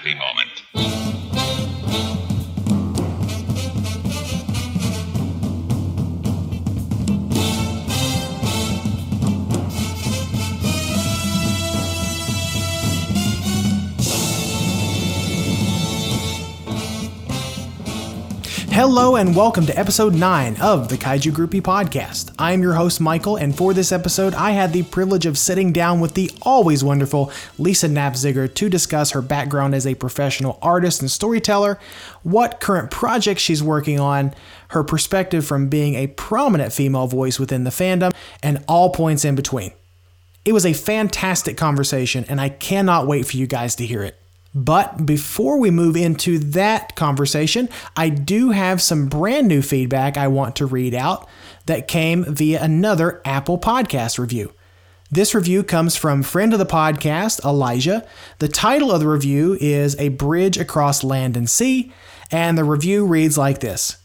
happy moment. Hello and welcome to episode 9 of the Kaiju Groupie podcast. I am your host, Michael, and for this episode, I had the privilege of sitting down with the always wonderful Lisa Naffziger to discuss her background as a professional artist and storyteller, what current projects she's working on, her perspective from being a prominent female voice within the fandom, and all points in between. It was a fantastic conversation, and I cannot wait for you guys to hear it. But before we move into that conversation, I do have some brand new feedback I want to read out that came via another Apple Podcast review. This review comes from friend of the podcast, Elijah. The title of the review is A Bridge Across Land and Sea, and the review reads like this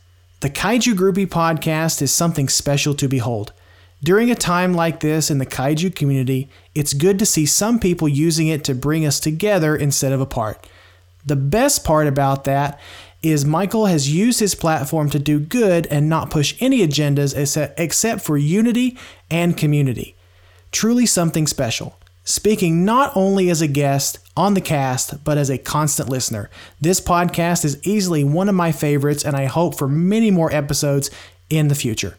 The Kaiju Groupie podcast is something special to behold. During a time like this in the kaiju community, it's good to see some people using it to bring us together instead of apart. The best part about that is Michael has used his platform to do good and not push any agendas except, for unity and community. Truly something special. Speaking not only as a guest on the cast, but as a constant listener. This podcast is easily one of my favorites, and I hope for many more episodes in the future.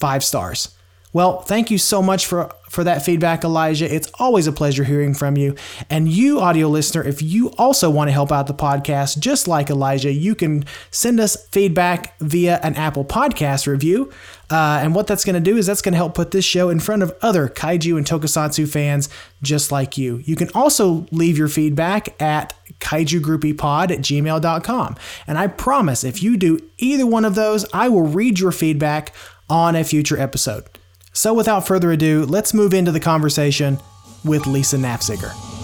Five stars. Well, thank you so much for for that feedback, Elijah. It's always a pleasure hearing from you. And you, audio listener, if you also want to help out the podcast, just like Elijah, you can send us feedback via an Apple Podcast review. Uh, and what that's going to do is that's going to help put this show in front of other kaiju and tokusatsu fans just like you. You can also leave your feedback at kaijugroupiepod at gmail.com. And I promise if you do either one of those, I will read your feedback on a future episode. So, without further ado, let's move into the conversation with Lisa Naffziger.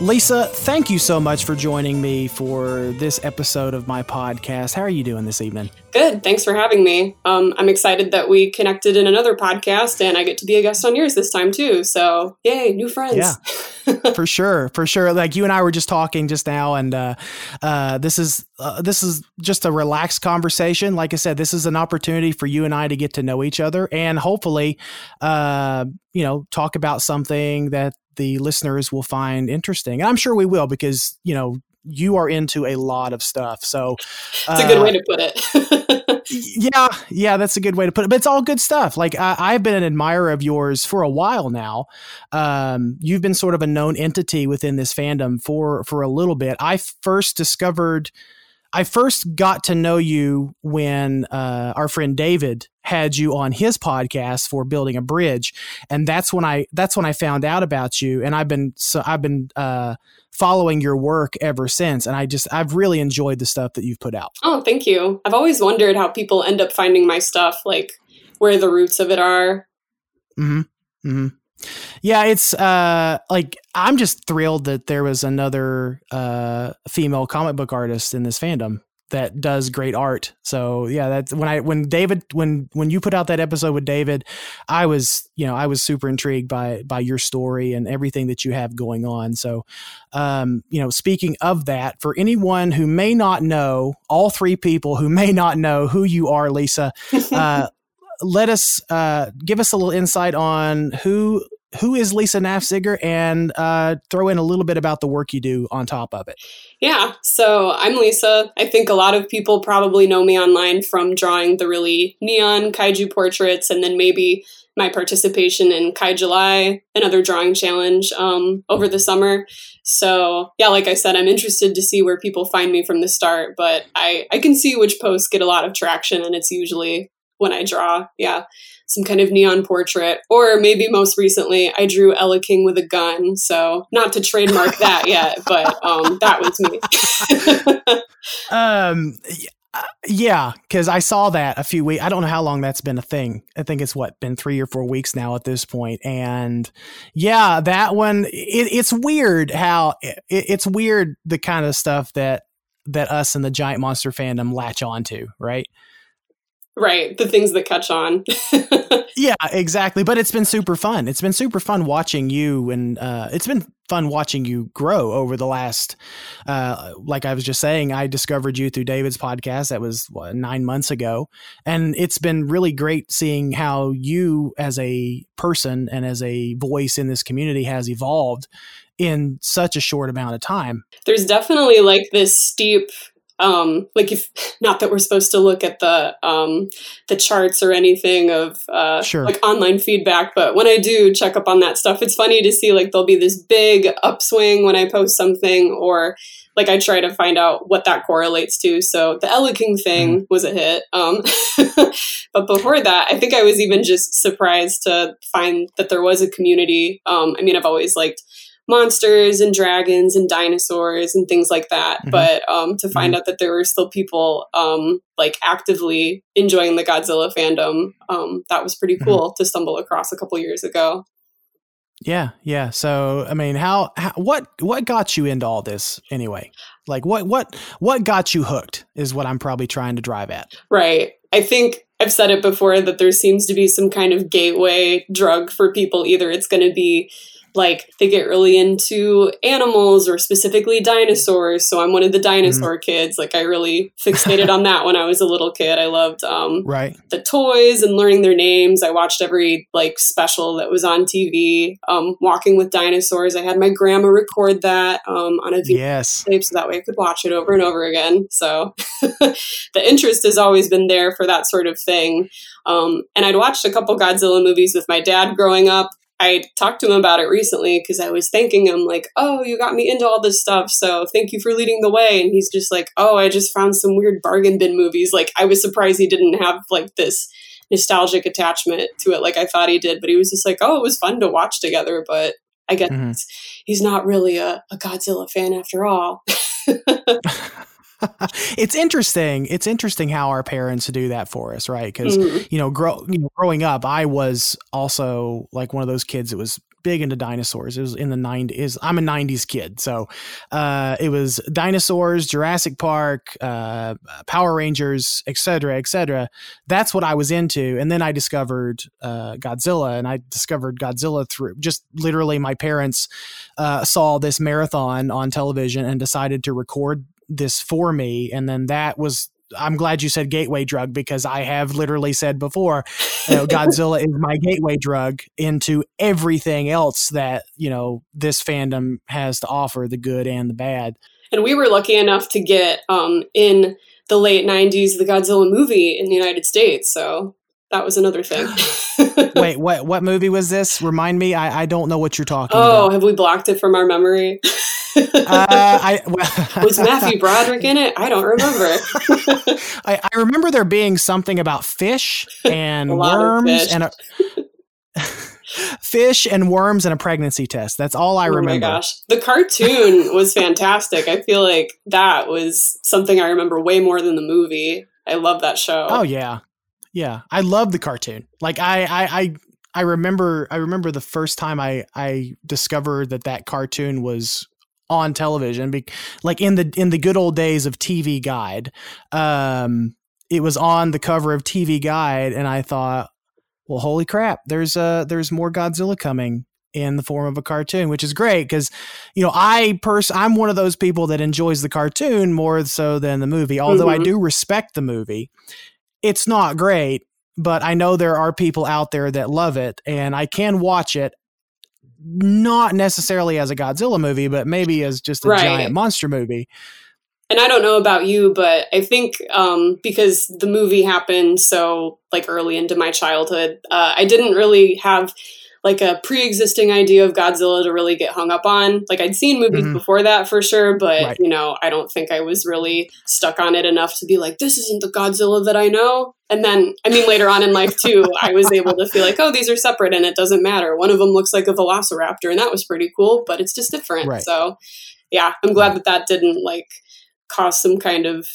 Lisa, thank you so much for joining me for this episode of my podcast. How are you doing this evening? Good. Thanks for having me. Um, I'm excited that we connected in another podcast and I get to be a guest on yours this time too. So, yay, new friends. Yeah, for sure. For sure. Like you and I were just talking just now, and uh, uh, this is uh, this is just a relaxed conversation. Like I said, this is an opportunity for you and I to get to know each other and hopefully, uh, you know, talk about something that the listeners will find interesting. And I'm sure we will because, you know, you are into a lot of stuff. So it's a good way to put it. yeah, yeah, that's a good way to put it. But it's all good stuff. Like I, have been an admirer of yours for a while now. Um, you've been sort of a known entity within this fandom for for a little bit. I first discovered. I first got to know you when uh, our friend David had you on his podcast for building a bridge, and that's when I that's when I found out about you. And I've been so I've been uh, following your work ever since, and I just I've really enjoyed the stuff that you've put out. Oh, thank you. I've always wondered how people end up finding my stuff, like where the roots of it are. Hmm. Hmm. Yeah, it's uh like I'm just thrilled that there was another uh female comic book artist in this fandom that does great art. So yeah, that's when I when David when when you put out that episode with David, I was you know I was super intrigued by by your story and everything that you have going on. So, um, you know, speaking of that, for anyone who may not know, all three people who may not know who you are, Lisa, uh, let us uh, give us a little insight on who who is Lisa Naffziger and uh, throw in a little bit about the work you do on top of it. Yeah, so I'm Lisa. I think a lot of people probably know me online from drawing the really neon kaiju portraits and then maybe my participation in Kai July, another drawing challenge um, over the summer. So yeah, like I said, I'm interested to see where people find me from the start, but I, I can see which posts get a lot of traction and it's usually when I draw. Yeah some kind of neon portrait. Or maybe most recently, I drew Eleking with a gun. So not to trademark that yet, but um, that was me. um, Uh, yeah, because I saw that a few weeks. I don't know how long that's been a thing. I think it's what been three or four weeks now at this point. And yeah, that one. It, it's weird how it, it's weird the kind of stuff that that us and the giant monster fandom latch onto, right? Right, the things that catch on. yeah, exactly. But it's been super fun. It's been super fun watching you, and uh, it's been fun watching you grow over the last. Uh, like I was just saying, I discovered you through David's podcast. That was what, nine months ago, and it's been really great seeing how you, as a person and as a voice in this community, has evolved in such a short amount of time. There's definitely like this steep um, like if not that we're supposed to look at the um, the charts or anything of uh, sure. like online feedback, but when I do check up on that stuff, it's funny to see like there'll be this big upswing when I post something, or like I try to find out what that correlates to. So the Eleking thing mm. was a hit, um, but before that, I think I was even just surprised to find that there was a community. Um, I mean, I've always liked monsters and dragons and dinosaurs and things like that. Mm-hmm. But um, to find mm-hmm. out that there were still people um, like actively enjoying the Godzilla fandom, um, that was pretty mm-hmm. cool mm-hmm. to stumble across a couple years ago. Yeah, yeah. So, I mean, how, how what what got you into all this anyway? Like what what what got you hooked is what I'm probably trying to drive at. Right. I think I've said it before that there seems to be some kind of gateway drug for people. Either it's going to be like they get really into animals or specifically dinosaurs. So i'm one of the dinosaur mm-hmm. kids. Like i really fixated on that when i was a little kid. I loved um, right. the toys and learning their names. I watched every like special that was on tv um, walking with dinosaurs. I had my grandma record that um, on a VHS yes. tape so that way i could watch it over and over again. So the interest has always been there for that sort of thing. Um, and I'd watched a couple Godzilla movies with my dad growing up. I talked to him about it recently because I was thanking him, like, oh, you got me into all this stuff. So thank you for leading the way. And he's just like, oh, I just found some weird bargain bin movies. Like, I was surprised he didn't have like this nostalgic attachment to it like I thought he did. But he was just like, oh, it was fun to watch together. But I guess mm-hmm. he's not really a, a Godzilla fan after all. it's interesting. It's interesting how our parents do that for us, right? Because mm-hmm. you know, grow, you know, growing up, I was also like one of those kids that was big into dinosaurs. It was in the 90s. I'm a 90s kid. So uh, it was dinosaurs, Jurassic Park, uh, Power Rangers, etc., etc. That's what I was into. And then I discovered uh, Godzilla, and I discovered Godzilla through just literally my parents uh, saw this marathon on television and decided to record this for me. And then that was I'm glad you said gateway drug because I have literally said before, you know, Godzilla is my gateway drug into everything else that, you know, this fandom has to offer, the good and the bad. And we were lucky enough to get um, in the late 90s the Godzilla movie in the United States. So that was another thing. Wait, what what movie was this? Remind me. I, I don't know what you're talking oh, about. Oh, have we blocked it from our memory? uh, I, well, was Matthew Broderick in it? I don't remember. I, I, remember there being something about fish and worms fish. and a, fish and worms and a pregnancy test. That's all I remember. Oh my gosh, the cartoon was fantastic. I feel like that was something I remember way more than the movie. I love that show. Oh yeah, yeah. I love the cartoon. Like I, I, I I remember I remember the first time I I discovered that that cartoon was on television, be, like in the in the good old days of TV Guide. Um, it was on the cover of TV Guide, and I thought, well, holy crap! There's uh there's more Godzilla coming in the form of a cartoon, which is great because, you know, I pers- I'm one of those people that enjoys the cartoon more so than the movie. Although mm-hmm. I do respect the movie, it's not great, but I know there are people out there that love it, and I can watch it not necessarily as a Godzilla movie, but maybe as just a right. giant monster movie. And I don't know about you, but I think um, because the movie happened so like early into my childhood, uh, I didn't really have like a pre-existing idea of Godzilla to really get hung up on. Like I'd seen movies mm-hmm. before that for sure, but right. you know, I don't think I was really stuck on it enough to be like, this isn't the Godzilla that I know. And then, I mean, later on in life too, I was able to feel like, oh, these are separate and it doesn't matter. One of them looks like a Velociraptor, and that was pretty cool, but it's just different. Right. So, yeah, I'm glad that that didn't like cause some kind of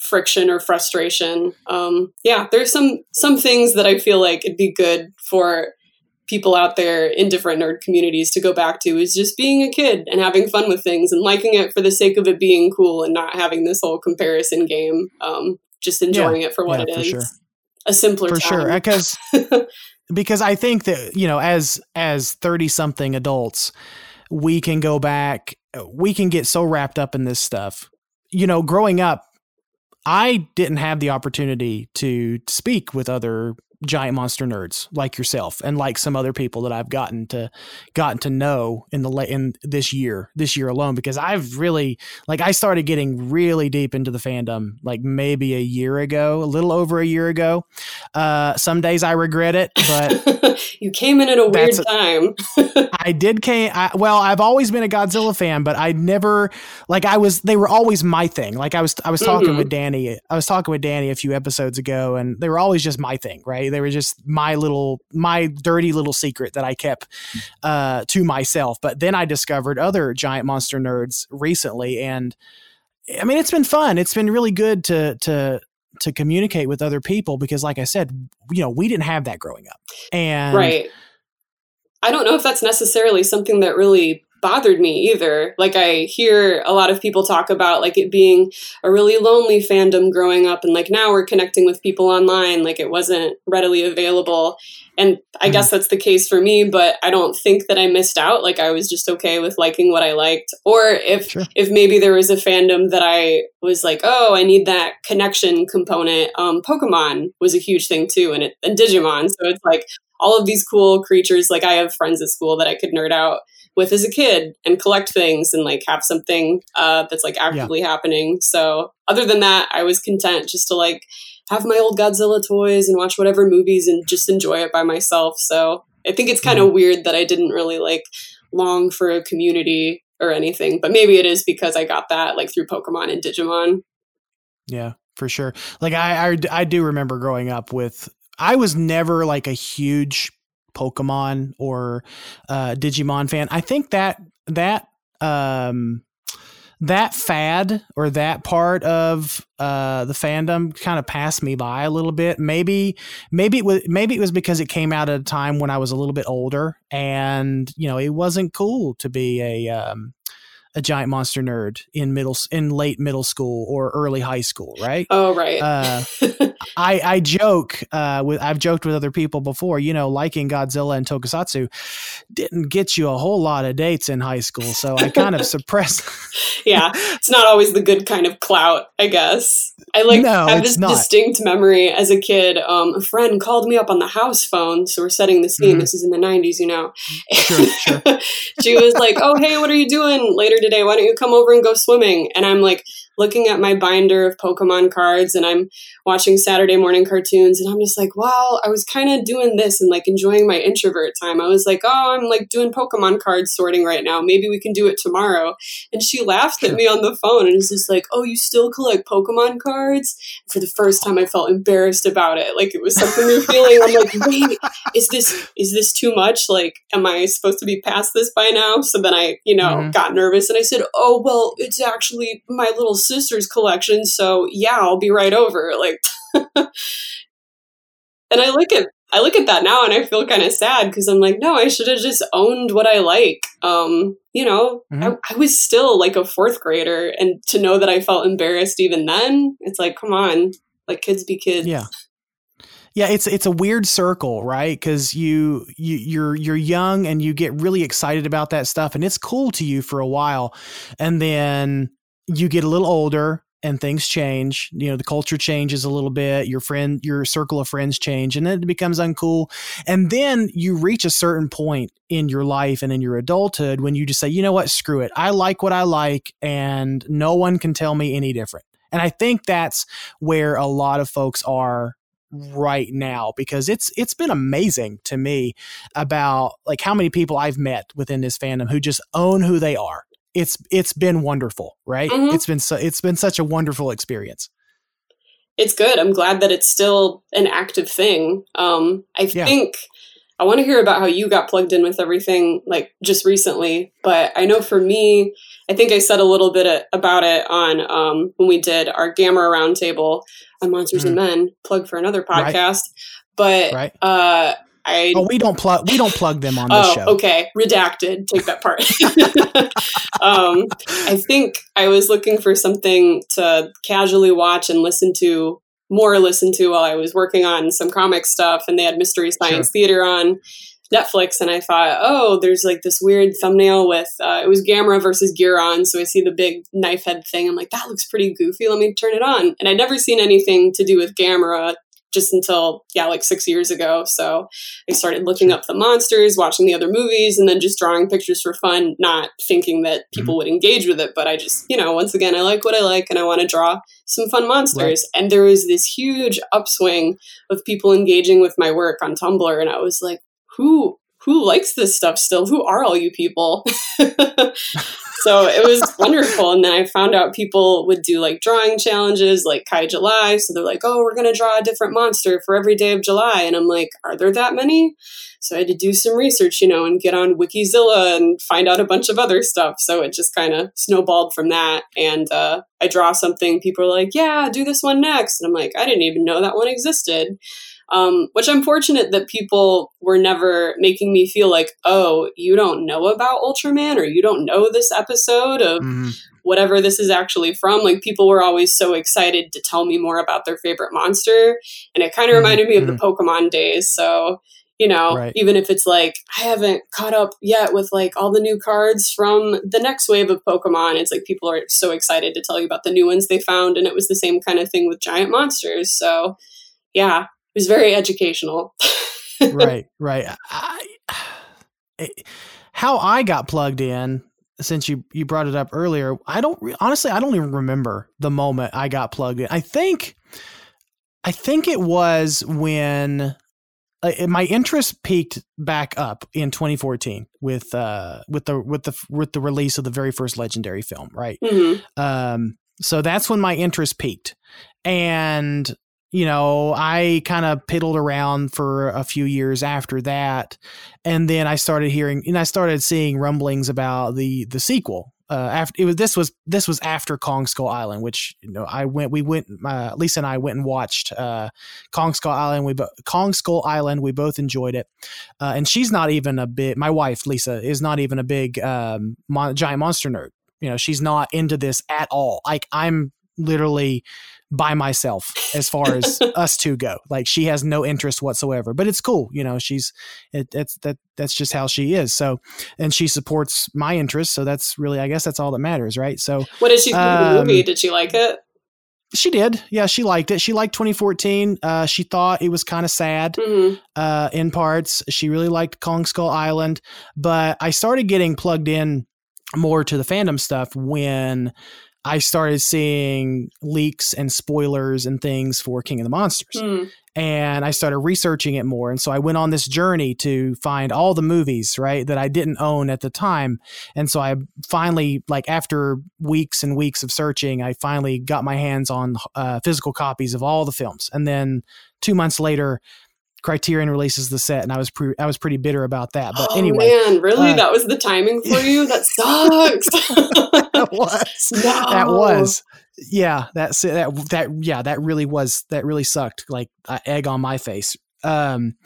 friction or frustration. Um, yeah, there's some some things that I feel like it'd be good for people out there in different nerd communities to go back to is just being a kid and having fun with things and liking it for the sake of it being cool and not having this whole comparison game. Um, just enjoying yeah, it for what yeah, it is. Sure. A simpler for time. sure because because I think that you know as as thirty something adults we can go back we can get so wrapped up in this stuff. You know, growing up, I didn't have the opportunity to speak with other giant monster nerds like yourself and like some other people that I've gotten to gotten to know in the in this year this year alone because I've really like I started getting really deep into the fandom like maybe a year ago a little over a year ago. Uh some days I regret it but you came in at a weird time. I did came I, well I've always been a Godzilla fan but I never like I was they were always my thing. Like I was I was talking mm-hmm. with Danny I was talking with Danny a few episodes ago and they were always just my thing right they were just my little, my dirty little secret that I kept uh, to myself. But then I discovered other giant monster nerds recently, and I mean, it's been fun. It's been really good to to to communicate with other people because, like I said, you know, we didn't have that growing up, and right. I don't know if that's necessarily something that really bothered me either. Like I hear a lot of people talk about like it being a really lonely fandom growing up and like now we're connecting with people online like it wasn't readily available. And I mm-hmm. guess that's the case for me, but I don't think that I missed out. Like I was just okay with liking what I liked. Or if sure. if maybe there was a fandom that I was like, "Oh, I need that connection component." Um Pokemon was a huge thing too and it and Digimon. So it's like all of these cool creatures like I have friends at school that I could nerd out with as a kid and collect things and like have something uh, that's like actively yeah. happening. So other than that, I was content just to like have my old Godzilla toys and watch whatever movies and just enjoy it by myself. So I think it's kind of mm-hmm. weird that I didn't really like long for a community or anything, but maybe it is because I got that like through Pokemon and Digimon. Yeah, for sure. Like I, I, I do remember growing up with I was never like a huge Pokemon or uh, Digimon fan. I think that that um, that fad or that part of uh, the fandom kind of passed me by a little bit. Maybe maybe it was maybe it was because it came out at a time when I was a little bit older, and you know it wasn't cool to be a um, a giant monster nerd in middle in late middle school or early high school, right? Oh, right. Uh, I I joke uh, with I've joked with other people before. You know, liking Godzilla and Tokusatsu didn't get you a whole lot of dates in high school, so I kind of suppressed. yeah, it's not always the good kind of clout, I guess. I like no, have this not. distinct memory as a kid. Um, a friend called me up on the house phone, so we're setting the scene. Mm-hmm. This is in the '90s, you know. Sure, sure. she was like, "Oh, hey, what are you doing later today? Why don't you come over and go swimming?" And I'm like looking at my binder of Pokemon cards and I'm watching Saturday morning cartoons and I'm just like, wow, I was kind of doing this and like enjoying my introvert time. I was like, oh, I'm like doing Pokemon card sorting right now. Maybe we can do it tomorrow. And she laughed at me on the phone and is just like, oh, you still collect Pokemon cards? For the first time, I felt embarrassed about it. Like it was something new feeling. I'm like, wait, is this is this too much? Like, am I supposed to be past this by now? So then I, you know, mm-hmm. got nervous and I said, oh, well, it's actually my little sister's collection. So yeah, I'll be right over. Like, and I look at I look at that now and I feel kind of sad because I'm like, no, I should have just owned what I like. Um, you know, mm-hmm. I, I, was still like a fourth grader, and to know that I felt embarrassed even then, it's like, come on, like kids be kids. Yeah. Yeah, it's it's a weird circle, right? Because you you you're you're young and you get really excited about that stuff, and it's cool to you for a while, and then you get a little older and things change. You know, the culture changes a little bit. Your friend, your circle of friends change, and it becomes uncool. And then you reach a certain point in your life and in your adulthood when you just say, you know what, screw it. I like what I like, and no one can tell me any different. And I think that's where a lot of folks are right now because it's it's been amazing to me about like how many people I've met within this fandom who just own who they are it's it's been wonderful, right? Mm-hmm. It's been so it's been such a wonderful experience. It's good. I'm glad that it's still an active thing. Um, I yeah. think I want to hear about how you got plugged in with everything, like just recently. But I know for me, I think I said a little bit about it on um, when we did our Gamma Roundtable on Monsters mm-hmm. and Men. Plug for another podcast, right. but right. Uh, I oh we don't plug we don't plug them on this oh, show. Okay, redacted. Take that part. um, I think I was looking for something to casually watch and listen to more listen to while I was working on some comic stuff, and they had Mystery Science sure. Theater on Netflix, and I thought, oh, there's like this weird thumbnail with uh, it was Gamera versus Guiron, so I see the big knife head thing. I'm like, that looks pretty goofy. Let me turn it on, and I'd never seen anything to do with Gamera just until yeah like six years ago. So i started looking up the monsters watching the other movies and then just drawing pictures for fun not thinking that people mm-hmm. would engage with it. But i just you know once again i like what i like and i want to draw some fun monsters. Right. and there was this huge upswing of people engaging with my work on tumblr and i was like who who likes this stuff still? Who are all you people so it was wonderful. And then I found out people would do like drawing challenges like Kai July. So they're like, oh, we're going to draw a different monster for every day of July. And I'm like, are there that many? So I had to do some research, you know, and get on Wikizilla and find out a bunch of other stuff. So it just kind of snowballed from that. And uh, I draw something, people are like, yeah, do this one next. And I'm like, I didn't even know that one existed. Um, which I'm fortunate that people were never making me feel like, oh, you don't know about Ultraman or you don't know this episode of mm-hmm. whatever this is actually from. Like people were always so excited to tell me more about their favorite monster. And it kind of mm-hmm. reminded me of the mm-hmm. Pokemon days. So, you know, right. even if it's like, I haven't caught up yet with like all the new cards from the next wave of Pokemon, it's like people are so excited to tell you about the new ones they found. And it was the same kind of thing with giant monsters. So, yeah, it was very educational. right, right. I, how I got plugged in, since you you brought it up earlier, I don't honestly I don't even remember the moment I got plugged in. I think, I think it was when uh, my interest peaked back up in 2014 with uh with the with the with the release of the very first legendary film right mm-hmm. um so that's when my interest peaked and you know, I kind of piddled around for a few years after that, and then I started hearing and I started seeing rumblings about the the sequel. Uh, after it was this was this was after Kong Skull Island, which you know I went we went uh, Lisa and I went and watched uh, Kong Skull Island. We bo- Kong Skull Island. We both enjoyed it, uh, and she's not even a big. My wife Lisa is not even a big um, mon- giant monster nerd. You know, she's not into this at all. Like I'm literally by myself as far as us two go. Like she has no interest whatsoever, but it's cool. You know, she's it, it's that that's just how she is. So, and she supports my interests. So that's really, I guess that's all that matters. Right. So what did she think um, of the movie? Did she like it? She did. Yeah, she liked it. She liked 2014. Uh, she thought it was kind of sad mm-hmm. uh, in parts. She really liked Kong Skull Island, but I started getting plugged in more to the fandom stuff when I started seeing leaks and spoilers and things for King of the Monsters. Mm. And I started researching it more. And so I went on this journey to find all the movies, right, that I didn't own at the time. And so I finally, like after weeks and weeks of searching, I finally got my hands on uh, physical copies of all the films. And then two months later, Criterion releases the set, and I was pre- I was pretty bitter about that. But oh, anyway, man, really, uh, that was the timing for you. That sucks. that was no. that was yeah. That's that that yeah. That really was that really sucked. Like uh, egg on my face. Um,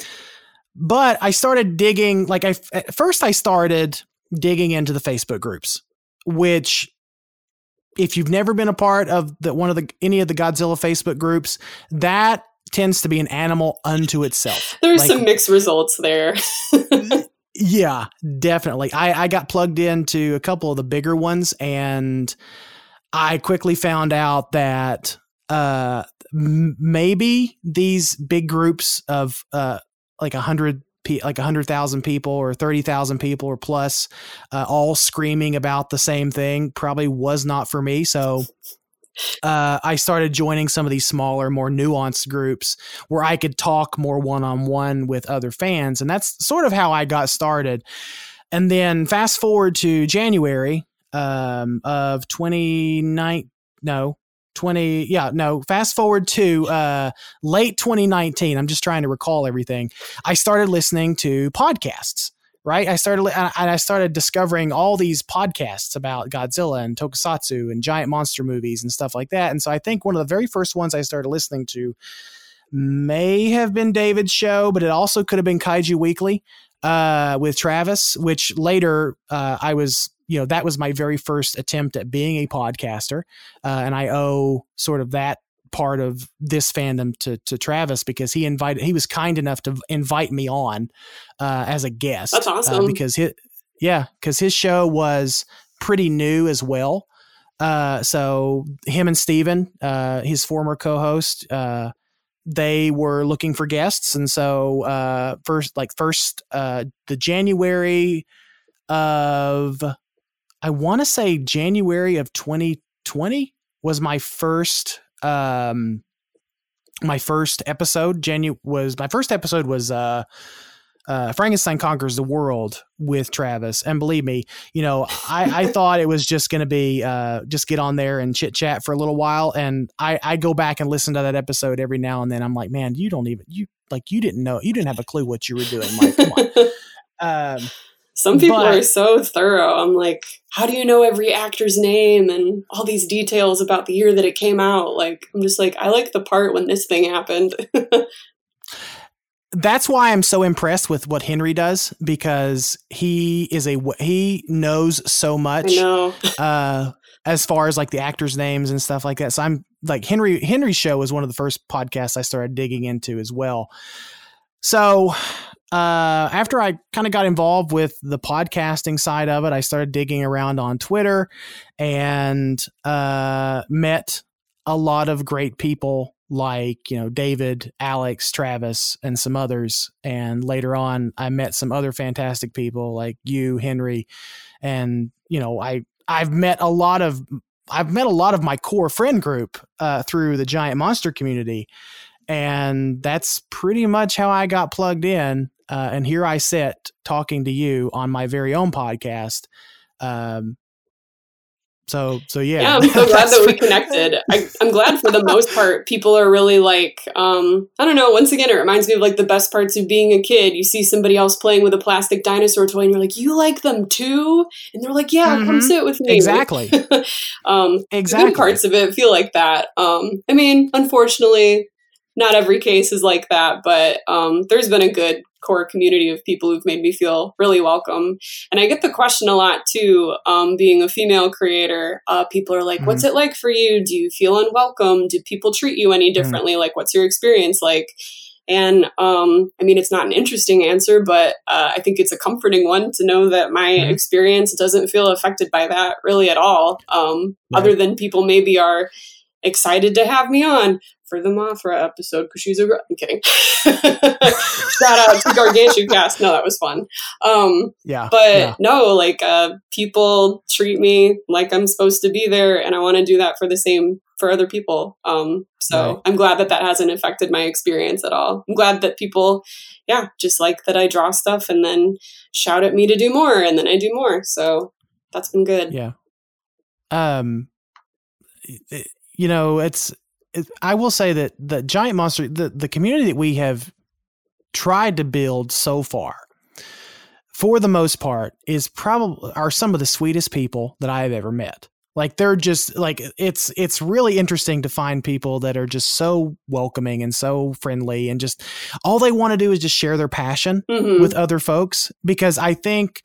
but I started digging. Like I at first I started digging into the Facebook groups, which if you've never been a part of the one of the any of the Godzilla Facebook groups, that tends to be an animal unto itself. There's like, some mixed results there. yeah, definitely. I, I got plugged into a couple of the bigger ones and I quickly found out that uh, m- maybe these big groups of uh, like a hundred like a 100,000 people or 30,000 people or plus uh, all screaming about the same thing probably was not for me. So uh, I started joining some of these smaller, more nuanced groups where I could talk more one on one with other fans. And that's sort of how I got started. And then fast forward to January um, of 2019, no, 20 yeah no fast forward to uh late 2019 i'm just trying to recall everything i started listening to podcasts right? I started and i started discovering all these podcasts about godzilla and tokusatsu and giant monster movies and stuff like that. And so i think one of the very first ones i started listening to may have been david's show but it also could have been kaiju weekly uh with travis which later uh i was you know that was my very first attempt at being a podcaster, uh, and I owe sort of that part of this fandom to to Travis because he invited he was kind enough to invite me on uh, as a guest. That's awesome. Uh, because his, yeah, because his show was pretty new as well. Uh, so him and Steven, uh, his former co-host, uh, they were looking for guests, and so uh, first, like first, uh, the January of I want to say January of 2020 was my first um my first episode. Janu was my first episode was uh uh, Frankenstein conquers the world with Travis, and believe me, you know, I, I thought it was just going to be uh, just get on there and chit chat for a little while, and I, I go back and listen to that episode every now and then. I'm like, man, you don't even you like you didn't know you didn't have a clue what you were doing, on. Um, some people but, are so thorough. I'm like, how do you know every actor's name and all these details about the year that it came out? Like, I'm just like, I like the part when this thing happened. that's why I'm so impressed with what Henry does because he is a he knows so much. Know. uh, as far as like the actors' names and stuff like that. So I'm like Henry Henry's show was one of the first podcasts I started digging into as well. So uh, after I kind of got involved with the podcasting side of it, I started digging around on Twitter and uh, met a lot of great people like, you know, David, Alex, Travis, and some others. And later on, I met some other fantastic people like you, Henry. And, you know, I, I've met a lot of I've met a lot of my core friend group uh, through the giant monster community, and that's pretty much how I got plugged in uh, and here I sit talking to you on my very own podcast. Um, so so yeah. Yeah, I'm so glad that we connected. I, am glad for the most part, people are really like, um, I don't know. Once again, it reminds me of like the best parts of being a kid. You see somebody else playing with a plastic dinosaur toy, and you're like, you like them too, and they're like, yeah, mm-hmm. come sit with me. Exactly. um, exactly. Good parts of it feel like that. Um, I mean, unfortunately, not every case is like that, but um, there's been a good core community of people who've made me feel really welcome. And I get the question a lot too, um, being a female creator. Uh, people are like, mm-hmm. what's it like for you? Do you feel unwelcome? Do people treat you any mm-hmm. differently? Mm-hmm. Like, what's your experience like? And um, I mean, it's not an interesting answer, but uh, I think it's a comforting one to know that my mm-hmm. experience doesn't feel affected by that really at all. Um, right. Other than people maybe are excited to have me on for the Mothra episode because she's a. I'm kidding. Shout out to Gargantuan Cast. No, that was fun. Um, yeah. But yeah. no, like uh, people treat me like I'm supposed to be there, and I want to do that for the same for other people. Um, so right. I'm glad that that hasn't affected my experience at all. I'm glad that people, yeah, just like that I draw stuff and then shout at me to do more, and then I do more. So that's been good. Yeah. Um. You know, it's I will say that the giant monster, the, the community that we have tried to build so far, for the most part, is probably are some of the sweetest people that I have ever met. Like they're just like it's it's really interesting to find people that are just so welcoming and so friendly and just all they want to do is just share their passion mm-hmm. with other folks because I think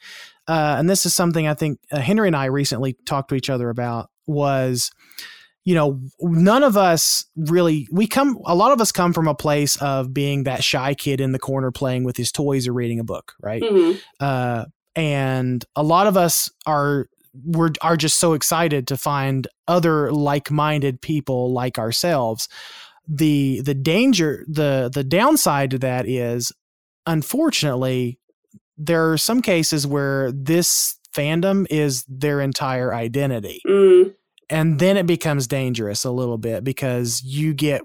uh, and this is something I think uh, Henry and I recently talked to each other about was you know, none of us really, we come, a lot of us come from a place of being that shy kid in the corner playing with his toys or reading a book, right? Mm-hmm. Uh, and a lot of us are, we're, are just so excited to find other like-minded people like ourselves. The, the danger, the, the downside to that is, unfortunately, there are some cases where this fandom is their entire identity. Mm and then it becomes dangerous a little bit because you get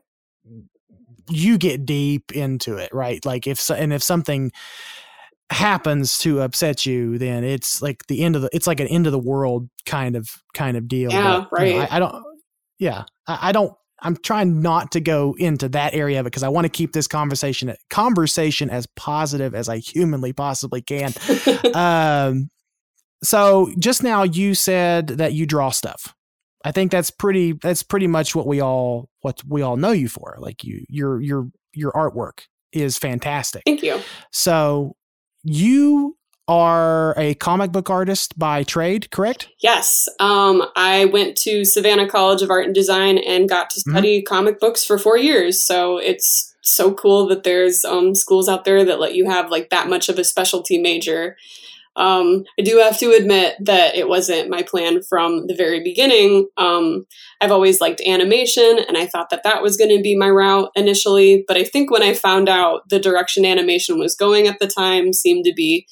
you get deep into it right like if and if something happens to upset you then it's like the end of the it's like an end of the world kind of kind of deal yeah but, right you know, I, I, don't yeah, I, I don't. I'm trying not to go into that area of it because I want to keep this conversation conversation as positive as I humanly possibly can. um, so just now you said that you draw stuff. I think that's pretty. That's pretty much what we all what we all know you for. Like you, your your your artwork is fantastic. Thank you. So you are a comic book artist by trade, correct? Yes. Um, I went to Savannah College of Art and Design and got to study mm-hmm. comic books for four years. So it's so cool that there's um, schools out there that let you have like that much of a specialty major. Um, I do have to admit that it wasn't my plan from the very beginning. Um, I've always liked animation, and I thought that that was going to be my route initially. But I think when I found out the direction animation was going at the time seemed to be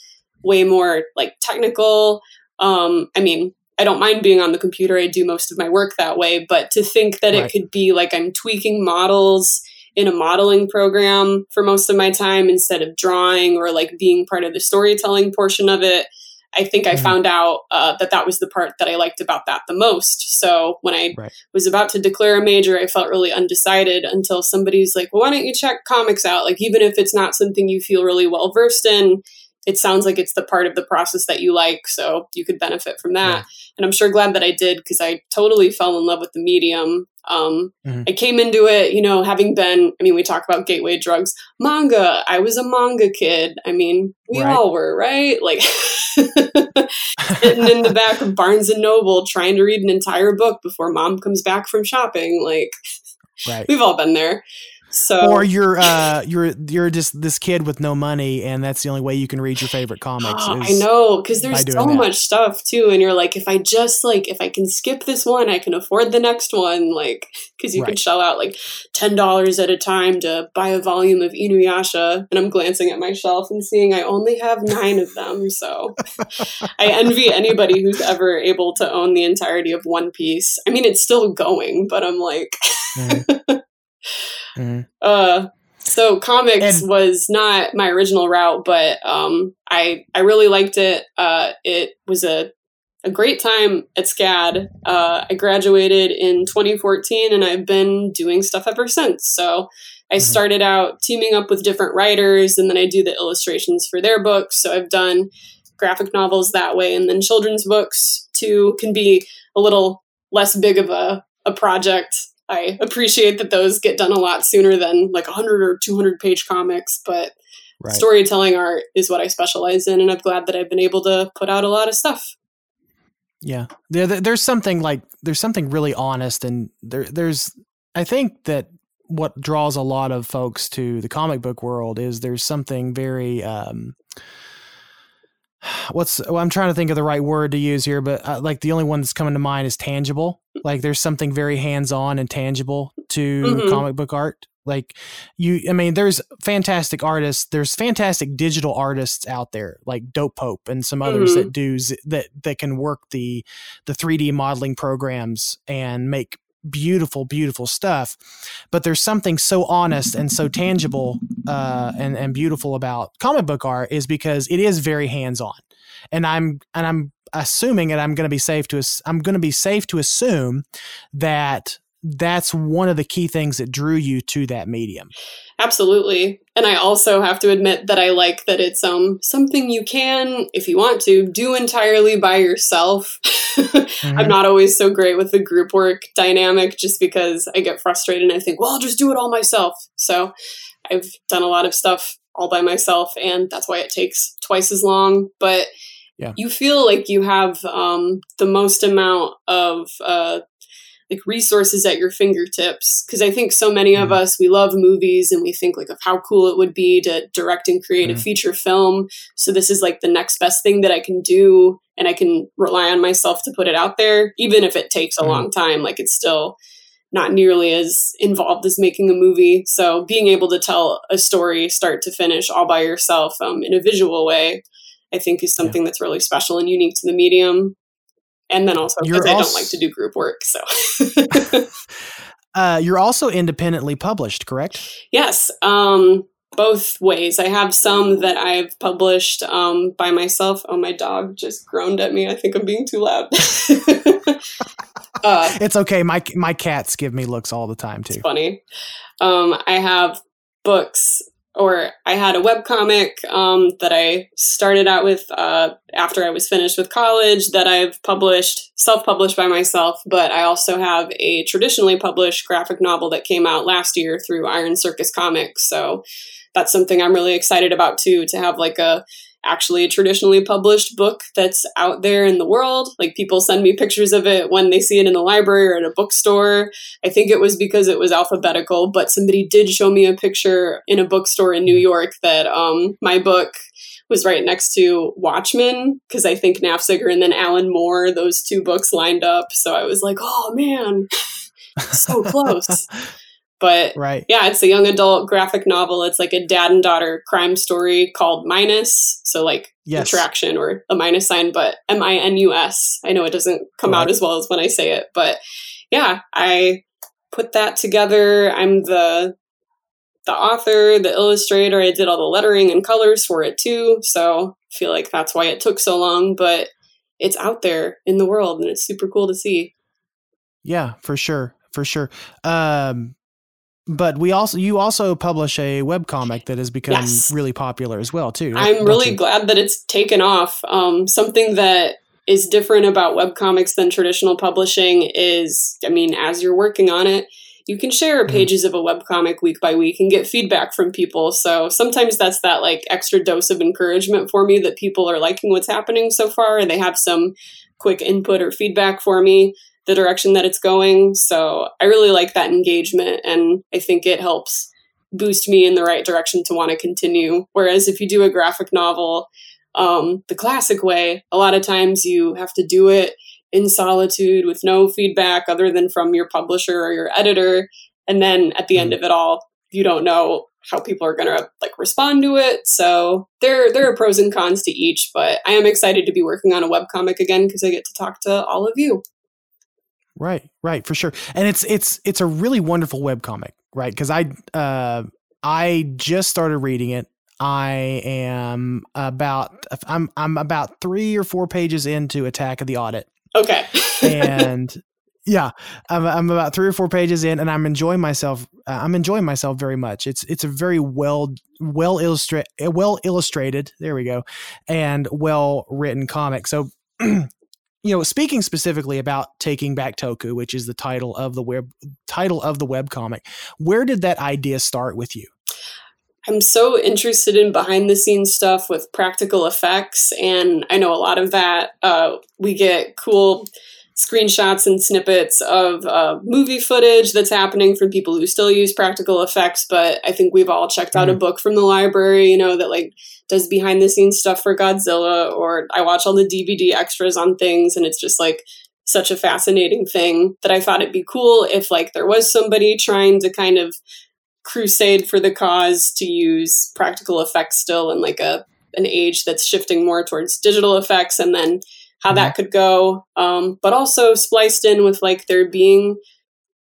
way more like technical. Um, I mean, I don't mind being on the computer. I do most of my work that way, but to think that right. it could be like I'm tweaking models in a modeling program for most of my time instead of drawing or like being part of the storytelling portion of it. I think mm-hmm. I found out uh, that that was the part that I liked about that the most. So when I right. was about to declare a major, I felt really undecided until somebody's like, well, why don't you check comics out? Like, even if it's not something you feel really well versed in, it sounds like it's the part of the process that you like. So you could benefit from that. Yeah. And I'm sure glad that I did because I totally fell in love with the medium. Um, mm-hmm. I came into it, you know, having been, I mean, we talk about gateway drugs, manga. I was a manga kid. I mean, we right. all were, right? Like sitting in the back of Barnes and Noble trying to read an entire book before mom comes back from shopping. Like, right. we've all been there. So or you're uh you're you're just this kid with no money and that's the only way you can read your favorite comics. I know because there's so that. much stuff too, and you're like, if I just like if I can skip this one, I can afford the next one. Like because you right. can shell out like ten dollars at a time to buy a volume of Inuyasha, and I'm glancing at my shelf and seeing I only have nine of them. So I envy anybody who's ever able to own the entirety of One Piece. I mean, it's still going, but I'm like. Mm. Mm-hmm. Uh, so comics and- was not my original route, but um, I I really liked it. Uh, it was a a great time at SCAD. Uh, I graduated in 2014, and I've been doing stuff ever since. So I mm-hmm. started out teaming up with different writers, and then I do the illustrations for their books. So I've done graphic novels that way, and then children's books too can be a little less big of a, a project I appreciate that those get done a lot sooner than like 100 or 200 page comics, but right. storytelling art is what I specialize in, and I'm glad that I've been able to put out a lot of stuff. Yeah, there, there's something like there's something really honest, and there, there's I think that what draws a lot of folks to the comic book world is there's something very um, what's well, I'm trying to think of the right word to use here, but uh, like the only one that's coming to mind is tangible. Like there's something very hands on and tangible to mm-hmm. comic book art. Like you, I mean, there's fantastic artists. There's fantastic digital artists out there, like Dope Pope and some others mm-hmm. that do that that can work the the 3D modeling programs and make beautiful, beautiful stuff. But there's something so honest and so tangible uh, and and beautiful about comic book art is because it is very hands on, and I'm and I'm assuming and I'm going to be safe to I'm going to be safe to assume that that's one of the key things that drew you to that medium. Absolutely. And I also have to admit that I like that it's um something you can if you want to do entirely by yourself. mm-hmm. I'm not always so great with the group work dynamic just because I get frustrated and I think, well, I'll just do it all myself. So I've done a lot of stuff all by myself and that's why it takes twice as long, but yeah. you feel like you have um, the most amount of uh, like resources at your fingertips because i think so many mm. of mm-hmm. us we love movies and we think like of how cool it would be to direct and create mm. a mm-hmm. feature film so this is like the next best thing that i can do and i can rely on myself to put it out there even if it takes a mm. long time like it's still not nearly as involved as making a movie so being able to tell a story start to finish all by yourself um, in a visual way i think is something yeah. that's really special and unique to the medium and then also because I don't like to do group work. So. uh, you're also independently published, correct? Yes, um, both ways. I have some that I've published um, by myself. Oh, my dog just groaned at me. I think I'm being too loud. uh, it's okay. My my cats give me looks all the time too. it's funny. Um, I have books, or I had a webcomic um, that I started out with uh, after I was finished with college that I've published, self published by myself, but I also have a traditionally published graphic novel that came out last year through Iron Circus Comics. So that's something I'm really excited about too, to have like a actually a traditionally published book that's out there in the world. Like people send me pictures of it when they see it in the library or at a bookstore. I think it was because it was alphabetical, but somebody did show me a picture in a bookstore in New York that um, my book was right next to Watchmen because I think Naffziger and then Alan Moore, those two books lined up. So I was like, oh man, so close. But right. yeah, it's a young adult graphic novel. It's like a dad and daughter crime story called Minus. So like Yes. attraction or a minus sign, but M I N U S. I know it doesn't come out as well as when I say it, but yeah, I put that together. I'm the the author, the illustrator. I did all the lettering and colors for it too. So I feel like that's why it took so long, but it's out there in the world and it's super cool to see. Yeah, for sure, for sure. Um, but we also you also publish a webcomic that has become Yes. really popular as well too. I'm really you? glad that it's taken off. Um, something that is different about webcomics than traditional publishing is, I mean, as you're working on it, you can share Mhm. pages of a webcomic week by week and get feedback from people. So sometimes that's that like extra dose of encouragement for me that people are liking what's happening so far and they have some quick input or feedback for me the direction that it's going. So I really like that engagement and I think it helps boost me in the right direction to want to continue. Whereas if you do a graphic novel um, the classic way, a lot of times you have to do it in solitude with no feedback other than from your publisher or your editor. And then at the end of it all, you don't know how people are going to like respond to it. So there there are pros and cons to each, but I am excited to be working on a webcomic again because I get to talk to all of you. Right, right, for sure. And it's it's it's a really wonderful webcomic, right? Because I uh I just started reading it. I am about I'm I'm about three or four pages into Attack of the Audit, Okay. and yeah, I'm I'm about three or four pages in, and I'm enjoying myself. Uh, I'm enjoying myself very much. It's it's a very well well illustrate well illustrated. There we go, and well written comic. So. You know, speaking specifically about taking back Toku, which is the title of the web title of the webcomic, where did that idea start with you? I'm so interested in behind the scenes stuff with practical effects, and I know a lot of that. Uh, we get cool screenshots and snippets of uh, movie footage that's happening from people who still use practical effects. But I think we've all checked out a Mhm. book from the library, you know, that like does behind the scenes stuff for Godzilla, or I watch all the DVD extras on things, and it's just like such a fascinating thing that I thought it'd be cool if like there was somebody trying to kind of crusade for the cause to use practical effects still in like a an age that's shifting more towards digital effects and then how that could go um, but also spliced in with like there being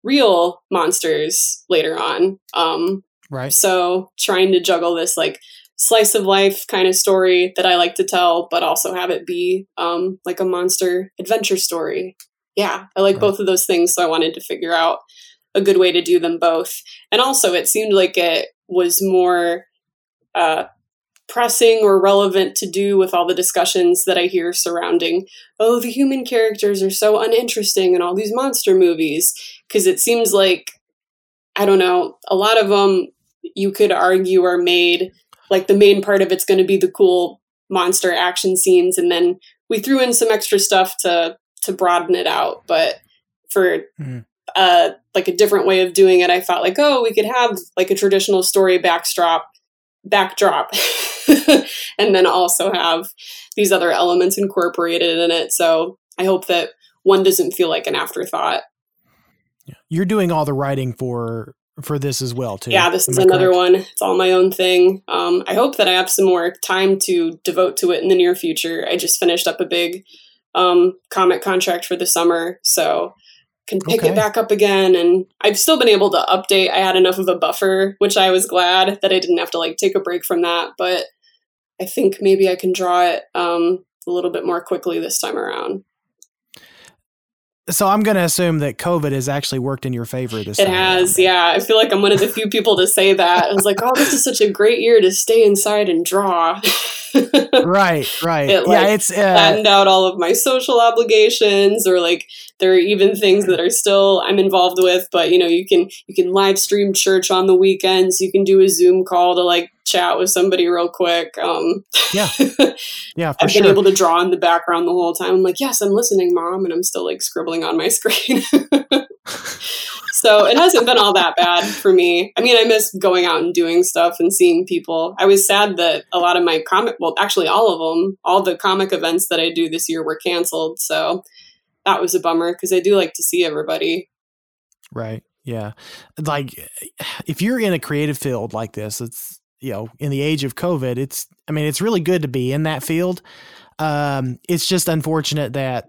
real monsters later on um, Right. so trying to juggle this like slice of life kind of story that I like to tell, but also have it be um, like a monster adventure story. Yeah, I like Right. both of those things, so I wanted to figure out a good way to do them both. And also, it seemed like it was more uh, pressing or relevant to do with all the discussions that I hear surrounding, oh, the human characters are so uninteresting in all these monster movies. Because it seems like, I don't know, a lot of them you could argue are made like the main part of it's going to be the cool monster action scenes and then we threw in some extra stuff to to broaden it out but for Mhm. uh like a different way of doing it i thought like oh we could have like a traditional story backdrop backdrop and then also have these other elements incorporated in it so i hope that one doesn't feel like an afterthought You're doing all the writing for for this as well too. Yeah, this Am is I another correct? one. It's all my own thing. Um, I hope that I have some more time to devote to it in the near future. I just finished up a big um, comic contract for the summer, so can pick Okay. it back up again. And I've still been able to update. I had enough of a buffer, which I was glad that I didn't have to like take a break from that. But I think maybe I can draw it um, a little bit more quickly this time around. So I'm going to assume that COVID has actually worked in your favor this it has, yeah. I feel like I'm one of the few people to say that. I was like, oh, this is such a great year to stay inside and draw. right, right. It, like, yeah, it's uh, flattened out all of my social obligations, or like there are even things that are still I'm involved with. But you know, you can you can live stream church on the weekends. You can do a Zoom call to like chat with somebody real quick. Um, yeah, yeah. I've sure. been able to draw in the background the whole time. I'm like, yes, I'm listening, mom, and I'm still like scribbling on my screen. so it hasn't been all that bad for me. I mean, I miss going out and doing stuff and seeing people. I was sad that a lot of my comic, well, actually all of them, all the comic events that I do this year were canceled. So that was a bummer because I do like to see everybody. Right. Yeah. Like if you're in a creative field like this, it's you know, in the age of COVID, it's I mean, it's really good to be in that field. Um, it's just unfortunate that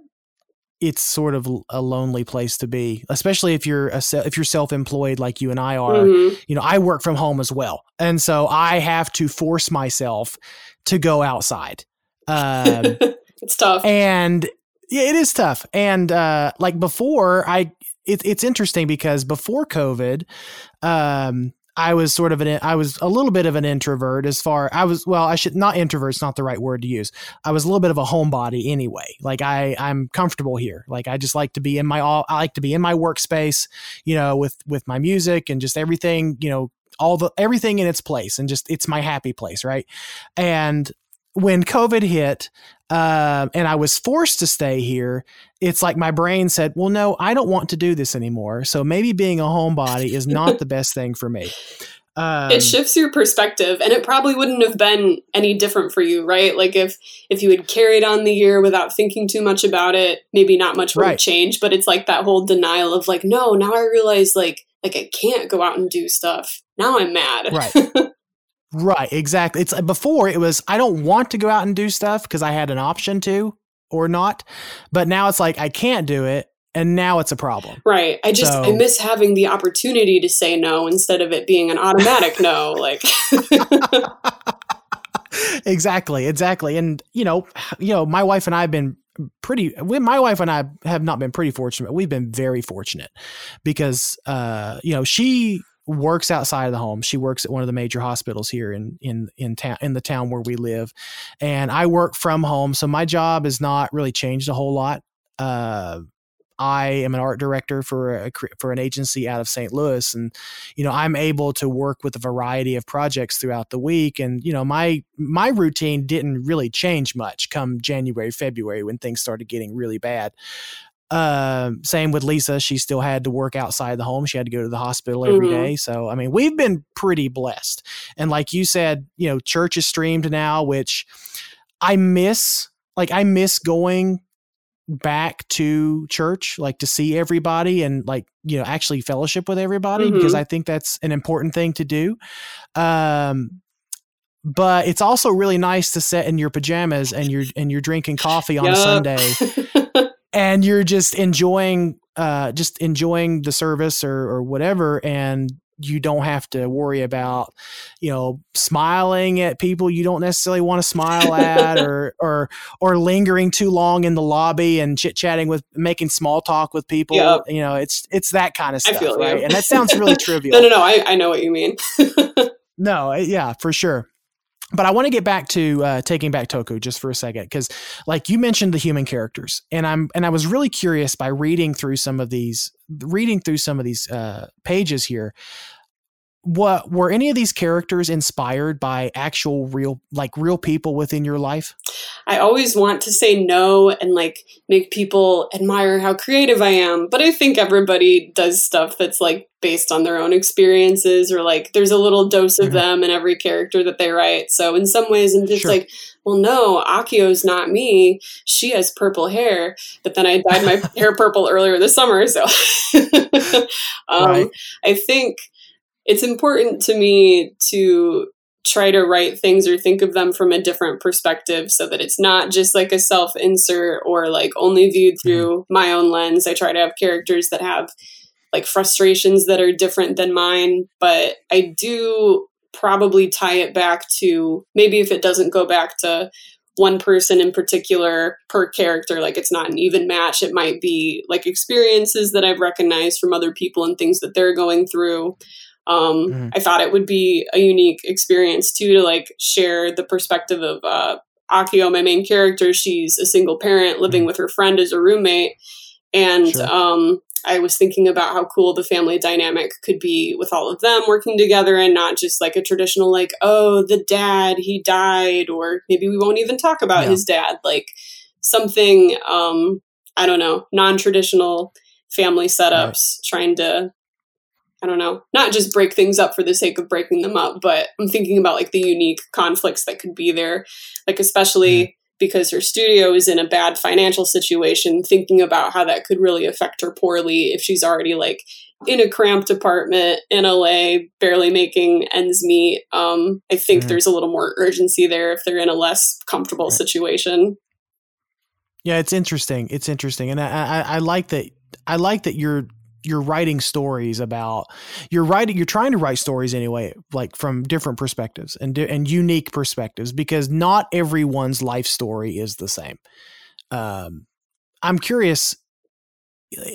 it's sort of a lonely place to be, especially if you're a if you're self-employed like you and I are. Mm-hmm. You know, I work from home as well, and so I have to force myself to go outside. Um, it's tough, and yeah, it is tough. And uh, like before, I it, it's interesting because before COVID, um, I was sort of an I was a little bit of an introvert as far I was well I should not introvert's not the right word to use. I was a little bit of a homebody anyway. Like I I'm comfortable here. Like I just like to be in my all I like to be in my workspace, you know, with with my music and just everything, you know, all the everything in its place and just it's my happy place, right? And when COVID hit, um, and I was forced to stay here, it's like my brain said, "Well, no, I don't want to do this anymore. So maybe being a homebody is not the best thing for me." Um, it shifts your perspective, and it probably wouldn't have been any different for you, right? Like if if you had carried on the year without thinking too much about it, maybe not much would Right. have changed. But it's like that whole denial of like, no, now I realize like like I can't go out and do stuff. Now I'm mad. Right. Right, exactly. It's before it was I don't want to go out and do stuff because I had an option to or not, but now it's like I can't do it, and now it's a problem. Right. I just I miss having the opportunity to say no instead of it being an automatic no. Like exactly, exactly. And you know, you know, my wife and I have been pretty. we- My wife and I have not been pretty fortunate. We've been very fortunate because, uh, you know, she works outside of the home. She works at one of the major hospitals here in in in town in the town where we live, and I work from home. So my job has not really changed a whole lot. Uh, I am an art director for a for an agency out of St. Louis, and you know I'm able to work with a variety of projects throughout the week. And you know my my routine didn't really change much come January February when things started getting really bad. Um, same with Lisa; she still had to work outside the home. She had to go to the hospital every Mhm. day. So I mean, we've been pretty blessed. And like you said, you know, church is streamed now, which I miss. Like I miss going back to church like to see everybody and like you know actually fellowship with everybody because Mhm. i think that's an important thing to do um but it's also really nice to sit in your pajamas and you're and you're drinking coffee on a sunday and you're just enjoying uh just enjoying the service or or whatever and you don't have to worry about you know smiling at people you don't necessarily want to smile at or or or lingering too long in the lobby and chit chatting with making small talk with people Yep. you know it's it's that kind of I stuff feel you. right and that sounds really trivial no, no, no. I, I know what you mean. no, yeah, for sure. But I want to get back to uh, taking back Toku just for a second because, like you mentioned, the human characters, and I'm and I was really curious by reading through some of these, reading through some of these uh, pages here. What were any of these characters inspired by actual real, like real people within your life? I always want to say no and like make people admire how creative I am, but I think everybody does stuff that's like based on their own experiences or like there's a little dose of Mhm. them in every character that they write. So in some ways I'm just Sure. like, well no, Akio's not me. She has purple hair, but then I dyed my hair purple earlier this summer, so um Right. I think it's important to me to try to write things or think of them from a different perspective so that it's not just like a self insert or like only viewed mm-hmm. through my own lens. I try to have characters that have like frustrations that are different than mine, but I do probably tie it back to maybe if it doesn't go back to one person in particular per character. Like it's not an even match. It might be like experiences that I've recognized from other people and things that they're going through. Um, mm-hmm. I thought it would be a unique experience too to like share the perspective of uh, Akio, my main character. She's a single parent living mm-hmm. with her friend as a roommate, and sure. um, I was thinking about how cool the family dynamic could be with all of them working together and not just like a traditional like oh the dad he died or maybe we won't even talk about yeah. his dad like something um I don't know non-traditional family setups right. trying to I don't know, not just break things up for the sake of breaking them up, but I'm thinking about like the unique conflicts that could be there. Like, especially mm. because her studio is in a bad financial situation, thinking about how that could really affect her poorly if she's already like in a cramped apartment in LA, barely making ends meet. Um, I think mm. there's a little more urgency there if they're in a less comfortable right. situation. Yeah, it's interesting. It's interesting, and I, I, I like that. I like that you're you're writing stories about you're writing you're trying to write stories anyway like from different perspectives and and unique perspectives because not everyone's life story is the same. Um, i'm curious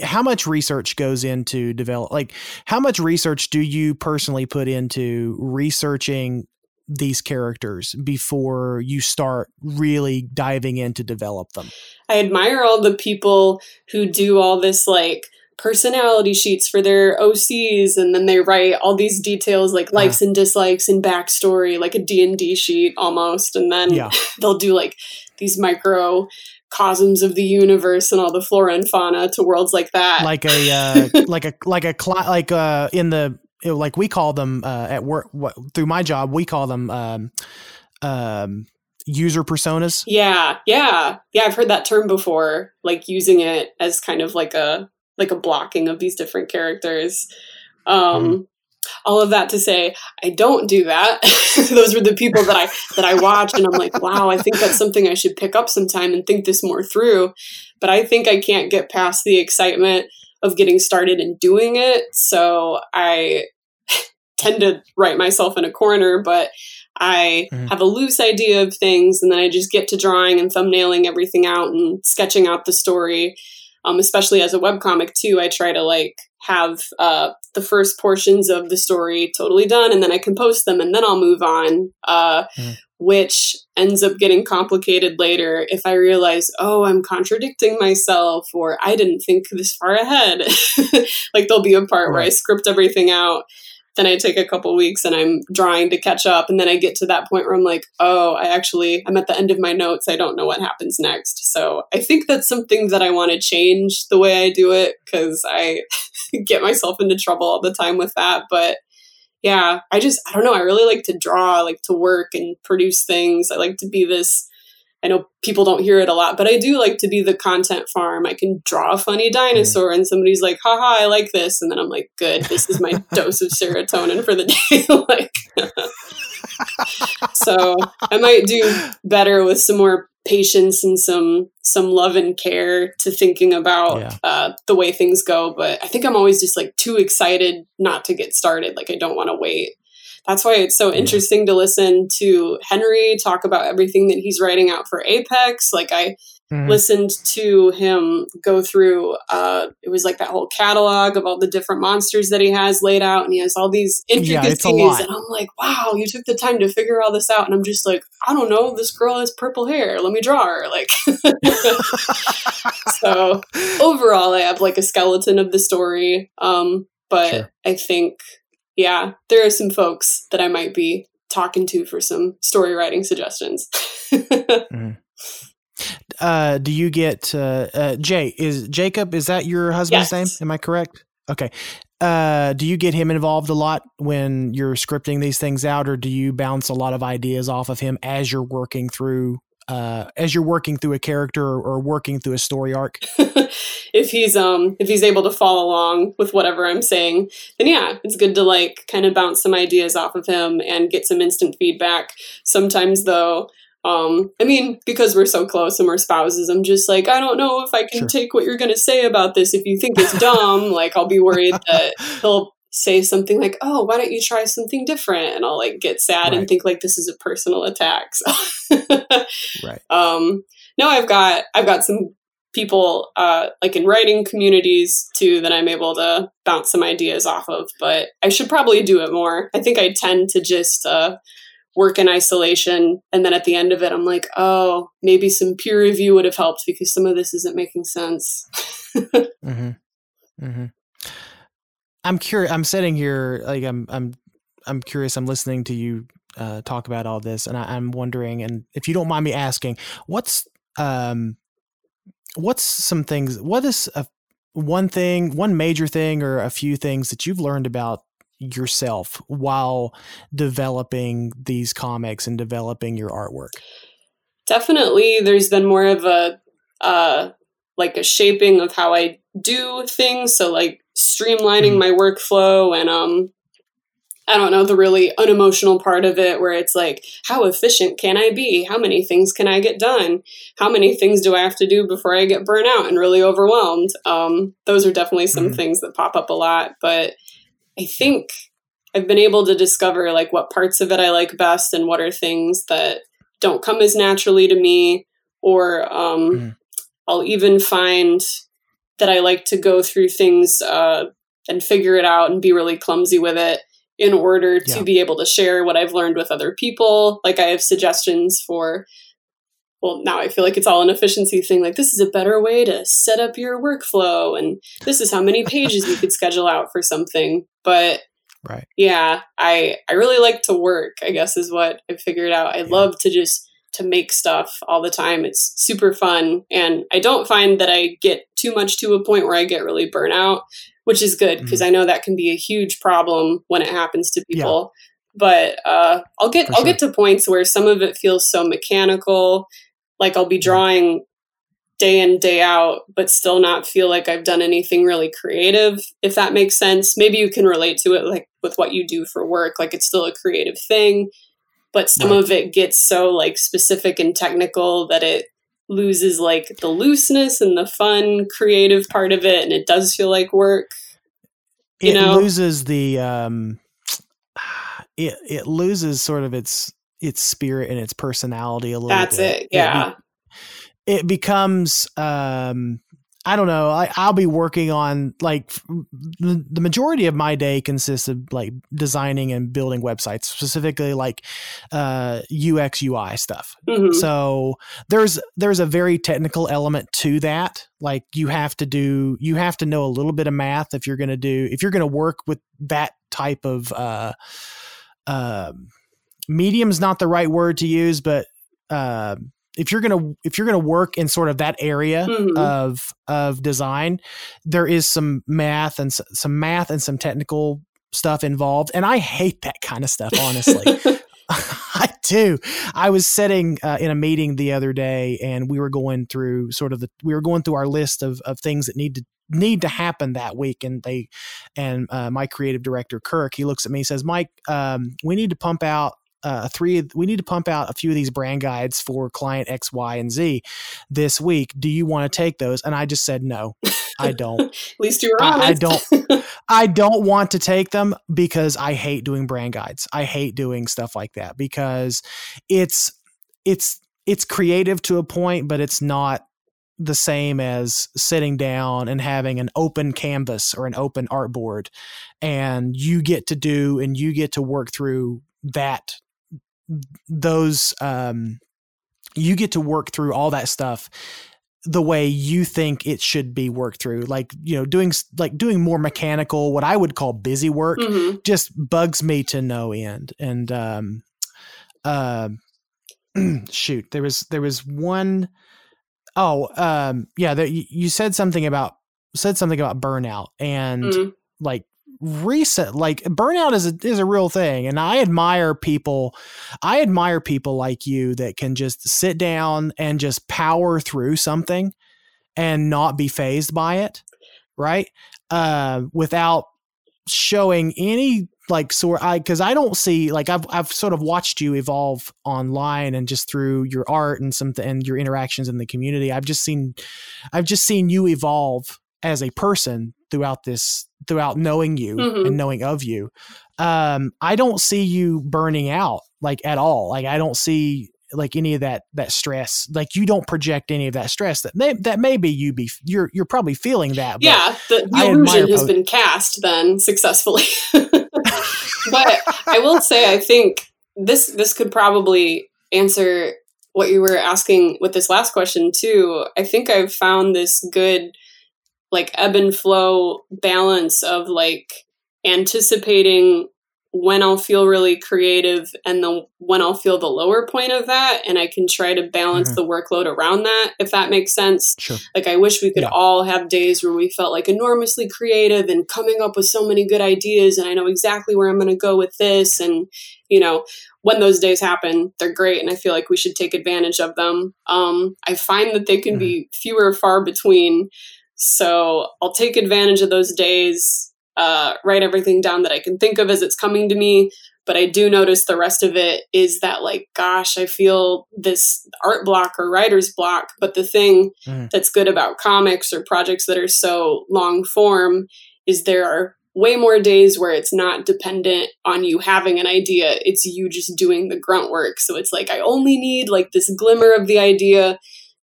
how much research goes into develop like how much research do you personally put into researching these characters before you start really diving in to develop them? I admire all the people who do all this like personality sheets for their OCs and then they write all these details like likes uh, and dislikes and backstory like a D&D sheet almost and then yeah. they'll do like these micro cosms of the universe and all the flora and fauna to worlds like that. Like a uh, like a like a cl- like uh in the like we call them uh, at work what, through my job we call them um, um, user personas. Yeah yeah yeah i've heard that term before like using it as kind of like a like a blocking of these different characters. Um, mm. All of that to say, I don't do that. Those were the people that I that I watch, and I'm like, wow, I think that's something I should pick up sometime and think this more through. But I think I can't get past the excitement of getting started and doing it. So I tend to write myself in a corner, but I mm-hmm. have a loose idea of things and then I just get to drawing and thumbnailing everything out and sketching out the story um, especially as a webcomic too i try to like have uh, the first portions of the story totally done and then i can post them and then i'll move on uh, mm. which ends up getting complicated later if i realize oh i'm contradicting myself or i didn't think this far ahead like there'll be a part right. where i script everything out then I take a couple weeks and I'm drawing to catch up. And then I get to that point where I'm like, oh, I actually, I'm at the end of my notes. I don't know what happens next. So I think that's something that I want to change the way I do it because I get myself into trouble all the time with that. But yeah, I just, I don't know. I really like to draw, I like to work and produce things. I like to be this I know people don't hear it a lot, but I do like to be the content farm. I can draw a funny dinosaur mm. and somebody's like, haha, I like this. And then I'm like, good, this is my dose of serotonin for the day. like, so I might do better with some more patience and some some love and care to thinking about yeah. uh, the way things go. But I think I'm always just like too excited not to get started. Like I don't want to wait that's why it's so interesting to listen to Henry talk about everything that he's writing out for Apex. Like I mm-hmm. listened to him go through uh it was like that whole catalog of all the different monsters that he has laid out and he has all these intricacies yeah, and I'm like, wow, you took the time to figure all this out and I'm just like, I don't know, this girl has purple hair. Let me draw her. Like so overall I have like a skeleton of the story. Um but sure. I think yeah, there are some folks that I might be talking to for some story writing suggestions. mm. uh, do you get uh, uh, Jay? Is Jacob? Is that your husband's yes. name? Am I correct? Okay. Uh, do you get him involved a lot when you're scripting these things out, or do you bounce a lot of ideas off of him as you're working through uh, as you're working through a character or working through a story arc? if he's um if he's able to follow along with whatever I'm saying, then yeah, it's good to like kind of bounce some ideas off of him and get some instant feedback. Sometimes though, um, I mean, because we're so close and we're spouses, I'm just like, I don't know if I can sure. take what you're gonna say about this. If you think it's dumb, like I'll be worried that he'll say something like, "Oh, why don't you try something different?" and I'll like get sad Right. and think like this is a personal attack. So Right. um no, I've got I've got some people uh like in writing communities too that I'm able to bounce some ideas off of, but I should probably do it more. I think I tend to just uh work in isolation and then at the end of it I'm like, "Oh, maybe some peer review would have helped because some of this isn't making sense." Mm-hmm. Mm-hmm. I'm curious. I'm sitting here, like I'm, I'm, I'm curious. I'm listening to you uh, talk about all this, and I, I'm wondering, and if you don't mind me asking, what's, um, what's some things? What is a one thing, one major thing, or a few things that you've learned about yourself while developing these comics and developing your artwork? definitely there's been more of a uh like a shaping of how I do things so like streamlining Mhm. my workflow and um I don't know the really unemotional part of it where it's like how efficient can I be how many things can I get done how many things do I have to do before I get burnt out and really overwhelmed um those are definitely some Mhm. things that pop up a lot but I think I've been able to discover like what parts of it I like best and what are things that don't come as naturally to me or um, Mhm. I'll even find that I like to go through things uh, and figure it out and be really clumsy with it in order to Yeah. be able to share what I've learned with other people. Like I have suggestions for well, now I feel like it's all an efficiency thing. Like, this is a better way to set up your workflow, and this is how many pages you could schedule out for something. But Right. yeah, I I really like to work. I guess is what I figured out. I Yeah. love to just to make stuff all the time. It's super fun, and I don't find that I get too much to a point where I get really burnout, which is good because I know that can be a huge problem when it happens to Mm-hmm. Yeah. people. But uh, I'll get For I'll sure. get to points where some of it feels so mechanical, like I'll be Mhm. drawing day in day out but still not feel like i've done anything really creative if that makes sense maybe you can relate to it like with what you do for work like it's still a creative thing but some of it gets so like specific and technical that it loses like the looseness and the fun creative part of it and it does feel like work You it know? loses the um it it loses sort of its its spirit and its personality a little bit. that's bit. it yeah be- it becomes um I don't know. I, I'll be working on like the, the majority of my day consists of like designing and building websites, specifically like uh, UX UI stuff. Mhm. So there's there's a very technical element to that. Like you have to do you have to know a little bit of math if you're going to do if you're going to work with that type of uh, um medium's not the right word to use, but uh, if you're gonna if you're gonna work in sort of that area Mhm. of of design, there is some math and s- some math and some technical stuff involved, and I hate that kind of stuff honestly. I do. I was sitting uh, in a meeting the other day, and we were going through sort of the we were going through our list of of things that need to need to happen that week, and they and uh, my creative director Kirk he looks at me and says, "Mike, um, we need to pump out." Uh, three. We need to pump out a few of these brand guides for client X, Y, and Z this week. Do you want to take those? And I just said no. I don't. At least you were I- I don't- I don't want to take them because I hate doing brand guides. I hate doing stuff like that because it's it's it's creative to a point, but it's not the same as sitting down and having an open canvas or an open artboard and you get to do and you get to work through that those um you get to work through all that stuff the way you think it should be worked through like you know doing like doing more mechanical what i would call busy work Mhm. just bugs me to no end and um um shoot there was there was one oh um yeah there, you, said something about said something about burnout and Mhm. like recent like burnout is a is a real thing and I admire people I admire people like you that can just sit down and just power through something and not be fazed by it right? Uh without showing any like sort I cuz I don't see like I've I've sort of watched you evolve online and just through your art and some and your interactions in the community. I've just seen I've just seen you evolve as a person throughout this throughout knowing you Mhm. and knowing of you um i don't see you burning out like at all like i don't see like any of that that stress like you don't project any of that stress that may that maybe you be you're you're probably feeling that but yeah, the, the illusion has po- been cast then successfully. but I will say, I think this this could probably answer what you were asking with this last question too. I think I've found this good like ebb and flow balance of like anticipating when I'll feel really creative and the when I'll feel the lower point of that and I can try to balance Mhm. the workload around that if that makes sense. sure Like I wish we could Yeah. all have days where we felt like enormously creative and coming up with so many good ideas and I know exactly where I'm going to go with this and you know when those days happen they're great and I feel like we should take advantage of them. Um I find that they can be fewer far between so I'll take advantage of those days uh write everything down that I can think of as it's coming to me. But I do notice the rest of it is that like gosh I feel this art block or writer's block. But the thing Mhm. that's good about comics or projects that are so long form is there are way more days where it's not dependent on you having an idea. It's you just doing the grunt work. So it's like I only need like this glimmer of the idea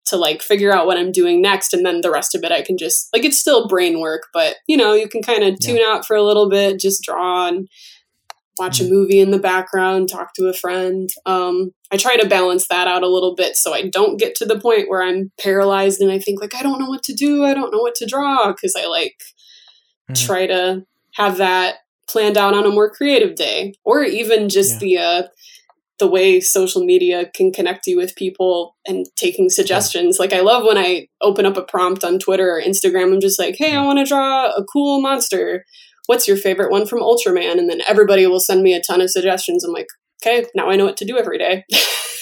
to like figure out what I'm doing next and then the rest of it I can just like it's still brain work but you know you can kind of Yeah. tune out for a little bit just draw and watch a movie in the background talk to a friend um I try to balance that out a little bit so I don't get to the point where I'm paralyzed and I think like I don't know what to do I don't know what to draw because I like Mhm. try to have that planned out on a more creative day or even just Yeah. the uh the way social media can connect you with people and taking suggestions. Like I love when I open up a prompt on Twitter or Instagram. I'm just like, hey, I want to draw a cool monster. What's your favorite one from Ultraman? And then everybody will send me a ton of suggestions. I'm like, okay, now I know what to do every day.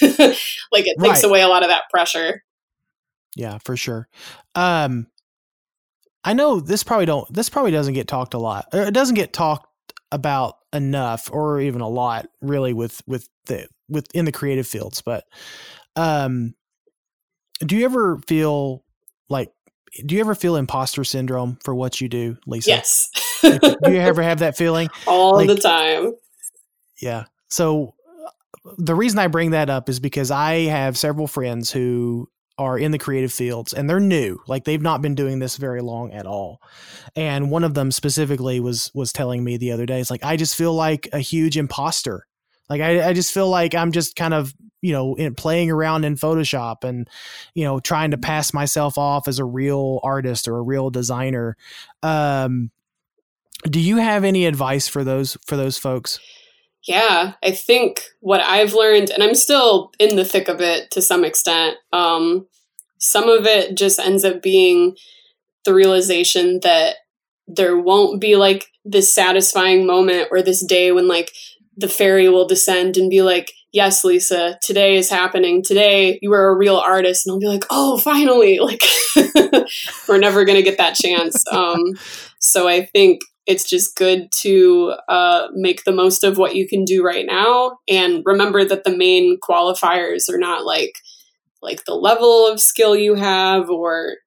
like it takes Right. away a lot of that pressure. Yeah, for sure. Um, I know this probably don't. This probably doesn't get talked a lot. It doesn't get talked about enough, or even a lot, really, with with the with in the creative fields. But, um, do you ever feel like? Do you ever feel imposter syndrome for what you do, Lisa? Yes. Like, do you ever have that feeling? All like- the time. Yeah. So uh, the reason I bring that up is because I have several friends who are in the creative fields and they're new. Like they've not been doing this very long at all. And one of them specifically was was telling me the other day, it's like I just feel like a huge imposter. Like I, I just feel like I'm just kind of, you know, in, playing around in Photoshop and, you know, trying to pass myself off as a real artist or a real designer. Um, do you have any advice for those for those folks? Yeah, I think what I've learned, and I'm still in the thick of it to some extent, um, some of it just ends up being the realization that there won't be like this satisfying moment or this day when like the fairy will descend and be like, Yes, Lisa, today is happening. Today you are a real artist. And I'll be like, Oh, finally. Like, we're never going to get that chance. Um, so I think it's just good to uh, make the most of what you can do right now and remember that the main qualifiers are not like like the level of skill you have or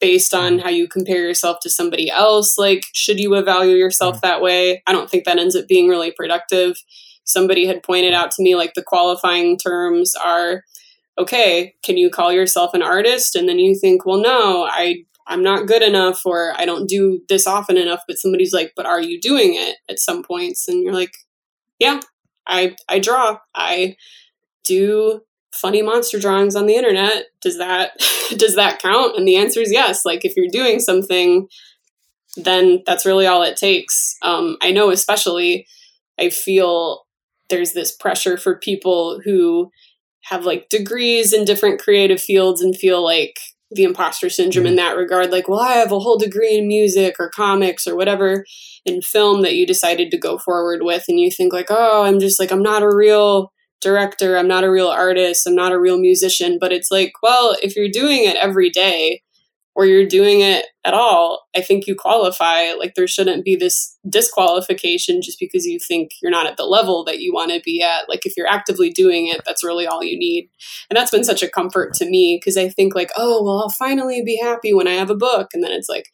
based on how you compare yourself to somebody else. Like should you evaluate yourself that way? I don't think that ends up being really productive. Somebody had pointed out to me like the qualifying terms are okay can you call yourself an artist? And then you think well no i I'm not good enough or I don't do this often enough, but somebody's like, but are you doing it at some points? And you're like, yeah, I, I draw. I do funny monster drawings on the internet. Does that, does that count? And the answer is yes. Like if you're doing something, then that's really all it takes. Um, I know, especially, I feel there's this pressure for people who have like degrees in different creative fields and feel like the imposter syndrome in mm-hmm. that regard. Like well i have a whole degree in music or comics or whatever in film that you decided to go forward with and you think like oh i'm just like i'm not a real director i'm not a real artist i'm not a real musician. But it's like well if you're doing it every day or you're doing it at all i think you qualify like there shouldn't be this disqualification just because you think you're not at the level that you want to be at like if you're actively doing it that's really all you need and that's been such a comfort to me because I think like, oh, well, I'll finally be happy when I have a book, and then it's like,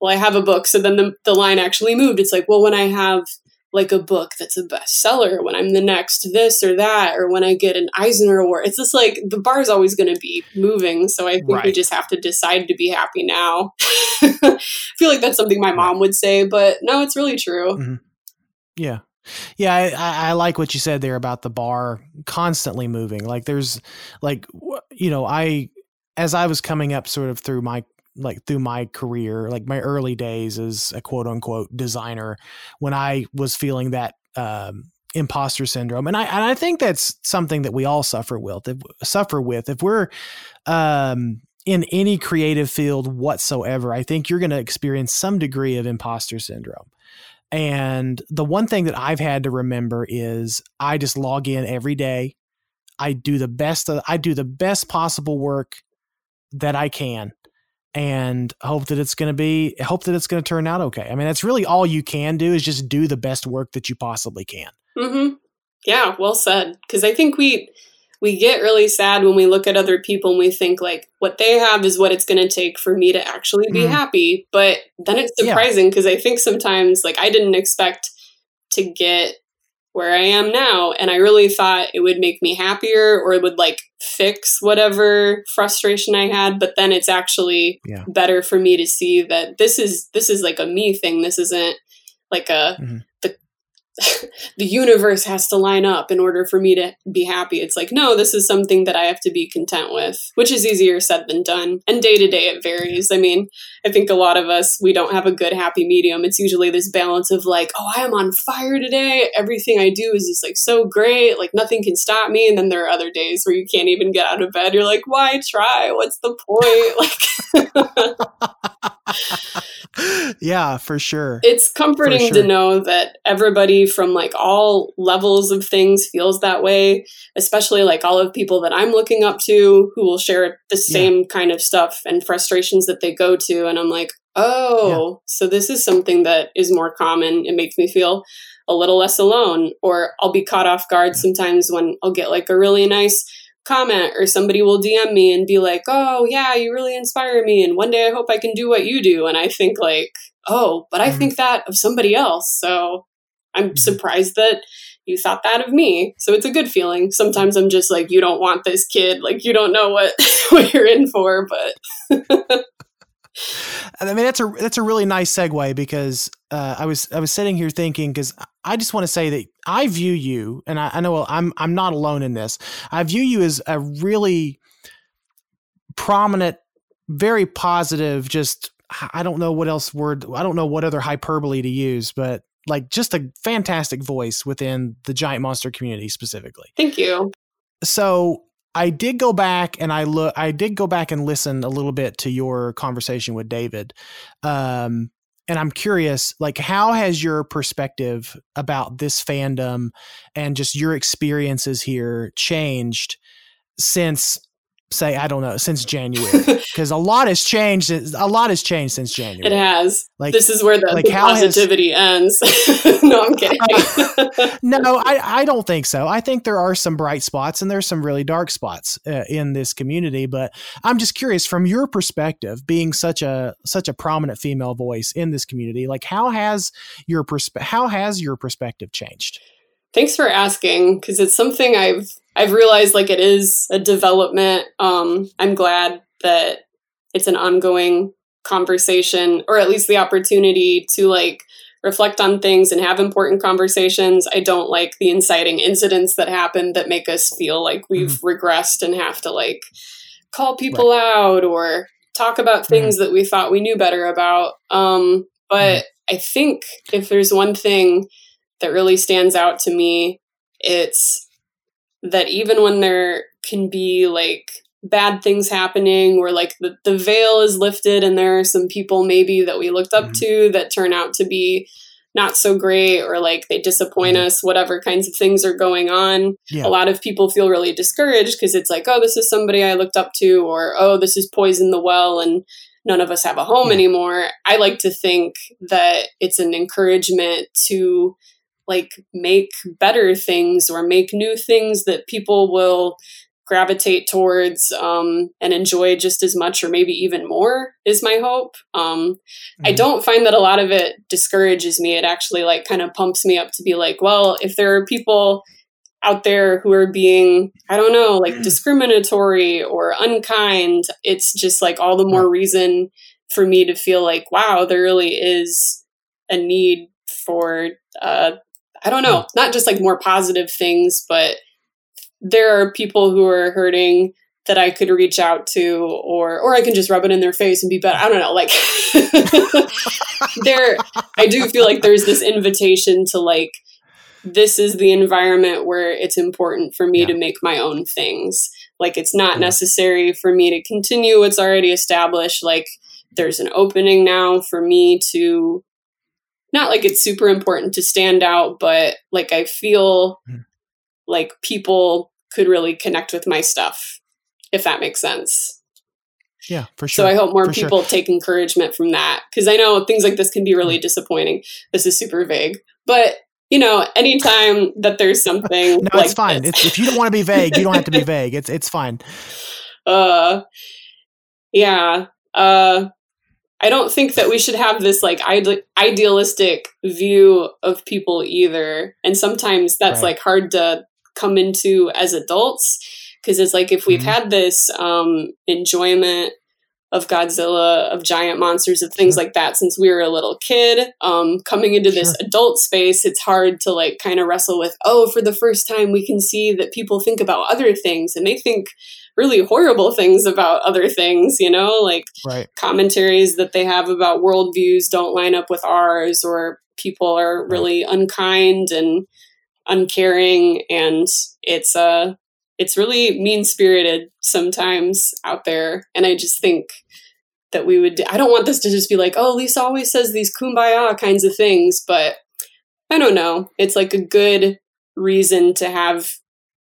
well, I have a book. So then the, the line actually moved. It's like, well, when I have like a book that's a bestseller, when I'm the next this or that, or when I get an Eisner Award, it's just like the bar is always going to be moving. So I think right. we just have to decide to be happy now. I feel like that's something my mom would say, but no, it's really true. Mm-hmm. Yeah. Yeah, I, I, like what you said there about the bar constantly moving. Like there's like you know, I as I was coming up sort of through my like through my career, like my early days as a quote unquote designer, when I was feeling that um, imposter syndrome, and I and I think that's something that we all suffer with. If, suffer with if we're um, in any creative field whatsoever, I think you're going to experience some degree of imposter syndrome. And the one thing that I've had to remember is I just log in every day. I do the best I do the best possible work that I can and hope that it's going to be hope that it's going to turn out okay. I mean, that's really all you can do is just do the best work that you possibly can. Mhm. Yeah, well said. Cuz I think we we get really sad when we look at other people and we think like what they have is what it's going to take for me to actually be mm. happy but then it's surprising because yeah. i think sometimes like i didn't expect to get where i am now and i really thought it would make me happier or it would like fix whatever frustration i had but then it's actually yeah. better for me to see that this is this is like a me thing this isn't like a mm-hmm. the universe has to line up in order for me to be happy. It's like, no, this is something that I have to be content with, which is easier said than done. And day to day, it varies. I mean, I think a lot of us, we don't have a good happy medium. It's usually this balance of like, oh, I am on fire today. Everything I do is just like so great. Like nothing can stop me. And then there are other days where you can't even get out of bed. You're like, why try? What's the point? Like, yeah, for sure. It's comforting sure. to know that everybody from like all levels of things feels that way, especially like all of people that I'm looking up to who will share the same yeah. kind of stuff and frustrations that they go to. And I'm like, oh, yeah. so this is something that is more common. It makes me feel a little less alone. Or I'll be caught off guard sometimes when I'll get like a really nice comment or somebody will DM me and be like, "Oh, yeah, you really inspire me and one day I hope I can do what you do." And I think like, "Oh, but I mm-hmm. think that of somebody else." So I'm mm-hmm. surprised that you thought that of me. So it's a good feeling. Sometimes I'm just like, "You don't want this kid. Like you don't know what what you're in for." But I mean, that's a that's a really nice segue because uh, I was I was sitting here thinking because I just want to say that I view you, and I, I know I'm I'm not alone in this. I view you as a really prominent, very positive. Just I don't know what else word I don't know what other hyperbole to use, but like just a fantastic voice within the giant monster community specifically. Thank you. So I did go back and I look. I did go back and listen a little bit to your conversation with David, um, and I'm curious, like, how has your perspective about this fandom and just your experiences here changed since say I don't know since January because a lot has changed. A lot has changed since January. It has. Like this is where the, like the positivity has, ends. no, I'm kidding. no, I I don't think so. I think there are some bright spots and there's some really dark spots uh, in this community. But I'm just curious from your perspective, being such a such a prominent female voice in this community, like how has your perspe- how has your perspective changed? Thanks for asking because it's something I've I've realized like it is a development. Um, I'm glad that it's an ongoing conversation, or at least the opportunity to like reflect on things and have important conversations. I don't like the inciting incidents that happen that make us feel like we've mm-hmm. regressed and have to like call people right. out or talk about things mm-hmm. that we thought we knew better about. Um, but mm-hmm. I think if there's one thing that really stands out to me, it's that even when there can be like bad things happening or like the, the veil is lifted and there are some people maybe that we looked up mm-hmm. to that turn out to be not so great or like they disappoint mm-hmm. us whatever kinds of things are going on yeah. a lot of people feel really discouraged because it's like oh this is somebody i looked up to or oh this is poison the well and none of us have a home yeah. anymore i like to think that it's an encouragement to like make better things or make new things that people will gravitate towards um, and enjoy just as much or maybe even more is my hope um, mm-hmm. i don't find that a lot of it discourages me it actually like kind of pumps me up to be like well if there are people out there who are being i don't know like mm. discriminatory or unkind it's just like all the more reason for me to feel like wow there really is a need for uh, i don't know not just like more positive things but there are people who are hurting that I could reach out to or or I can just rub it in their face and be better. I don't know. Like there I do feel like there's this invitation to like this is the environment where it's important for me yeah. to make my own things. Like it's not yeah. necessary for me to continue what's already established. Like there's an opening now for me to not like it's super important to stand out, but like I feel mm. like people could really connect with my stuff, if that makes sense. Yeah, for sure. So I hope more for people sure. take encouragement from that because I know things like this can be really disappointing. This is super vague, but you know, anytime that there's something, no, like it's fine. It's, if you don't want to be vague, you don't have to be vague. It's it's fine. Uh, yeah. Uh, I don't think that we should have this like ide- idealistic view of people either, and sometimes that's right. like hard to come into as adults because it's like if we've mm-hmm. had this um, enjoyment of Godzilla, of giant monsters, of things sure. like that since we were a little kid. Um, coming into this adult space, it's hard to like kind of wrestle with, oh, for the first time, we can see that people think about other things and they think really horrible things about other things, you know, like right. commentaries that they have about worldviews don't line up with ours, or people are really right. unkind and uncaring and it's uh it's really mean spirited sometimes out there and i just think that we would i don't want this to just be like oh lisa always says these kumbaya kinds of things but i don't know it's like a good reason to have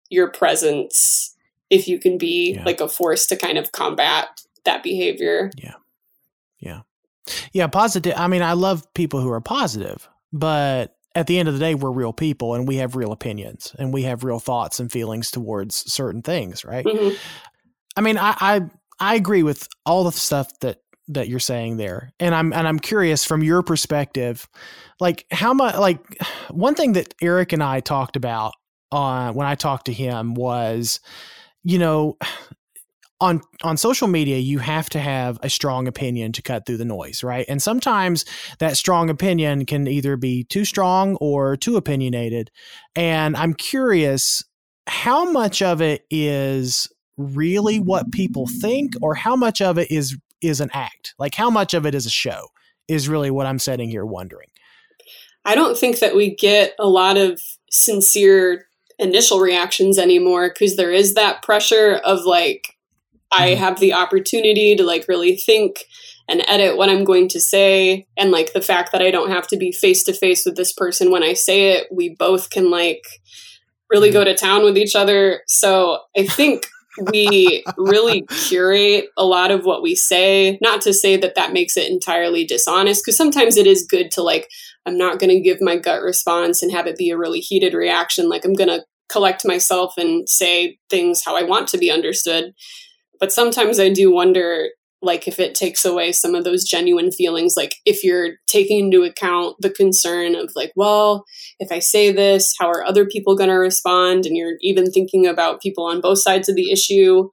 your presence if you can be yeah. like a force to kind of combat that behavior yeah yeah yeah positive i mean i love people who are positive but at the end of the day, we're real people and we have real opinions and we have real thoughts and feelings towards certain things, right? Mm-hmm. I mean, I, I I agree with all the stuff that that you're saying there, and I'm and I'm curious from your perspective, like how much like one thing that Eric and I talked about uh, when I talked to him was, you know, on on social media you have to have a strong opinion to cut through the noise right? And sometimes that strong opinion can either be too strong or too opinionated. And i'm curious how much of it is really what people think or how much of it is is an act? Like how much of it is a show is really what i'm sitting here wondering. I don't think that we get a lot of sincere initial reactions anymore because there is that pressure of like I mm-hmm. have the opportunity to like really think and edit what I'm going to say. And like the fact that I don't have to be face to face with this person when I say it, we both can like really go mm-hmm. to town with each other. So I think we really curate a lot of what we say. Not to say that that makes it entirely dishonest, because sometimes it is good to like, I'm not going to give my gut response and have it be a really heated reaction. Like, I'm going to collect myself and say things how I want to be understood. But sometimes I do wonder like if it takes away some of those genuine feelings like if you're taking into account the concern of like well if i say this how are other people going to respond and you're even thinking about people on both sides of the issue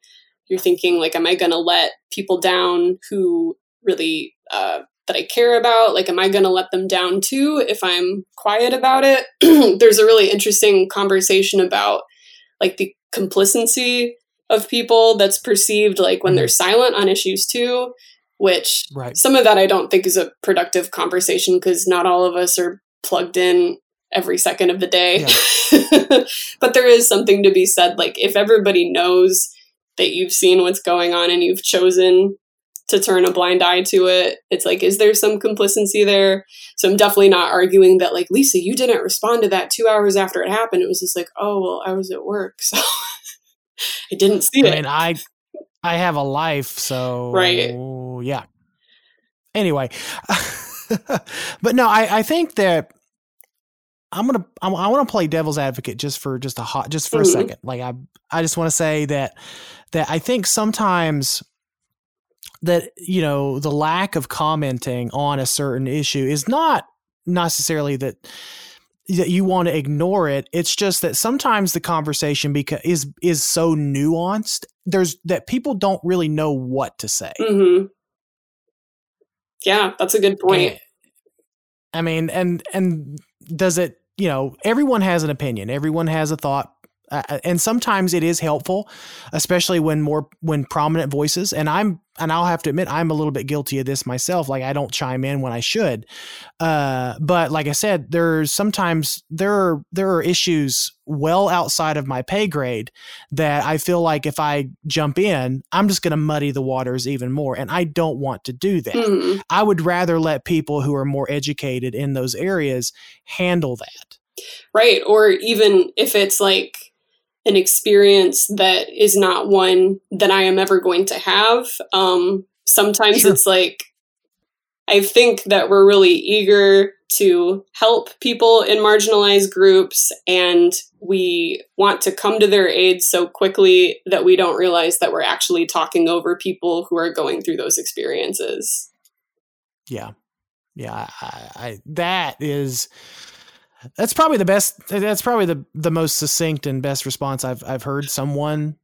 you're thinking like am i going to let people down who really uh, that i care about like am i going to let them down too if i'm quiet about it there's a really interesting conversation about like the complacency of people that's perceived like when they're mm-hmm. silent on issues too which right. some of that i don't think is a productive conversation because not all of us are plugged in every second of the day yeah. but there is something to be said like if everybody knows that you've seen what's going on and you've chosen to turn a blind eye to it it's like is there some complacency there so i'm definitely not arguing that like lisa you didn't respond to that two hours after it happened it was just like oh well i was at work so I didn't see I it. I mean, I I have a life, so right. Yeah. Anyway, but no, I I think that I'm gonna I, I want to play devil's advocate just for just a hot just for Mhm. a second. Like I I just want to say that that I think sometimes that you know the lack of commenting on a certain issue is not necessarily that that you want to ignore it. It's just that sometimes the conversation because is is so nuanced. There's that people don't really know what to say. hmm Yeah, that's a good point. And- I mean, and and does it? You know, everyone has an opinion. Everyone has a thought, uh, and sometimes it is helpful, especially when more when prominent voices. And I'm and I'll have to admit I'm a little bit guilty of this myself. Like I don't chime in when I should. Uh, but like I said, there's sometimes there are there are issues well outside of my pay grade that I feel like if I jump in, I'm just going to muddy the waters even more, and I don't want to do that. Mhm. I would rather let people who are more educated in those areas handle that. Right. Or even if it's like an experience that is not one that I am ever going to have. Um, sometimes Sure. it's like, I think that we're really eager to help people in marginalized groups and we want to come to their aid so quickly that we don't realize that we're actually talking over people who are going through those experiences. Yeah, yeah. I, I that is that's probably the best. That's probably the the most succinct and best response I've I've heard someone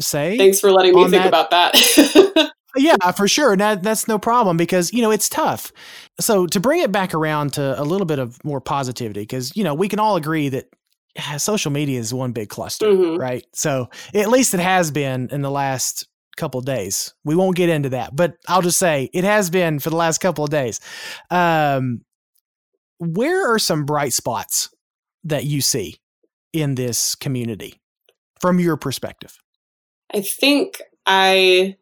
say. Thanks for letting me think that- about that. Yeah, for sure. That that's no problem because you know it's tough. So to bring it back around to a little bit of more positivity, because you know we can all agree that social media is one big cluster, Mhm. right? So at least it has been in the last couple of days. We won't get into that, but I'll just say it has been for the last couple of days. Um, where are some bright spots that you see in this community from your perspective? I think I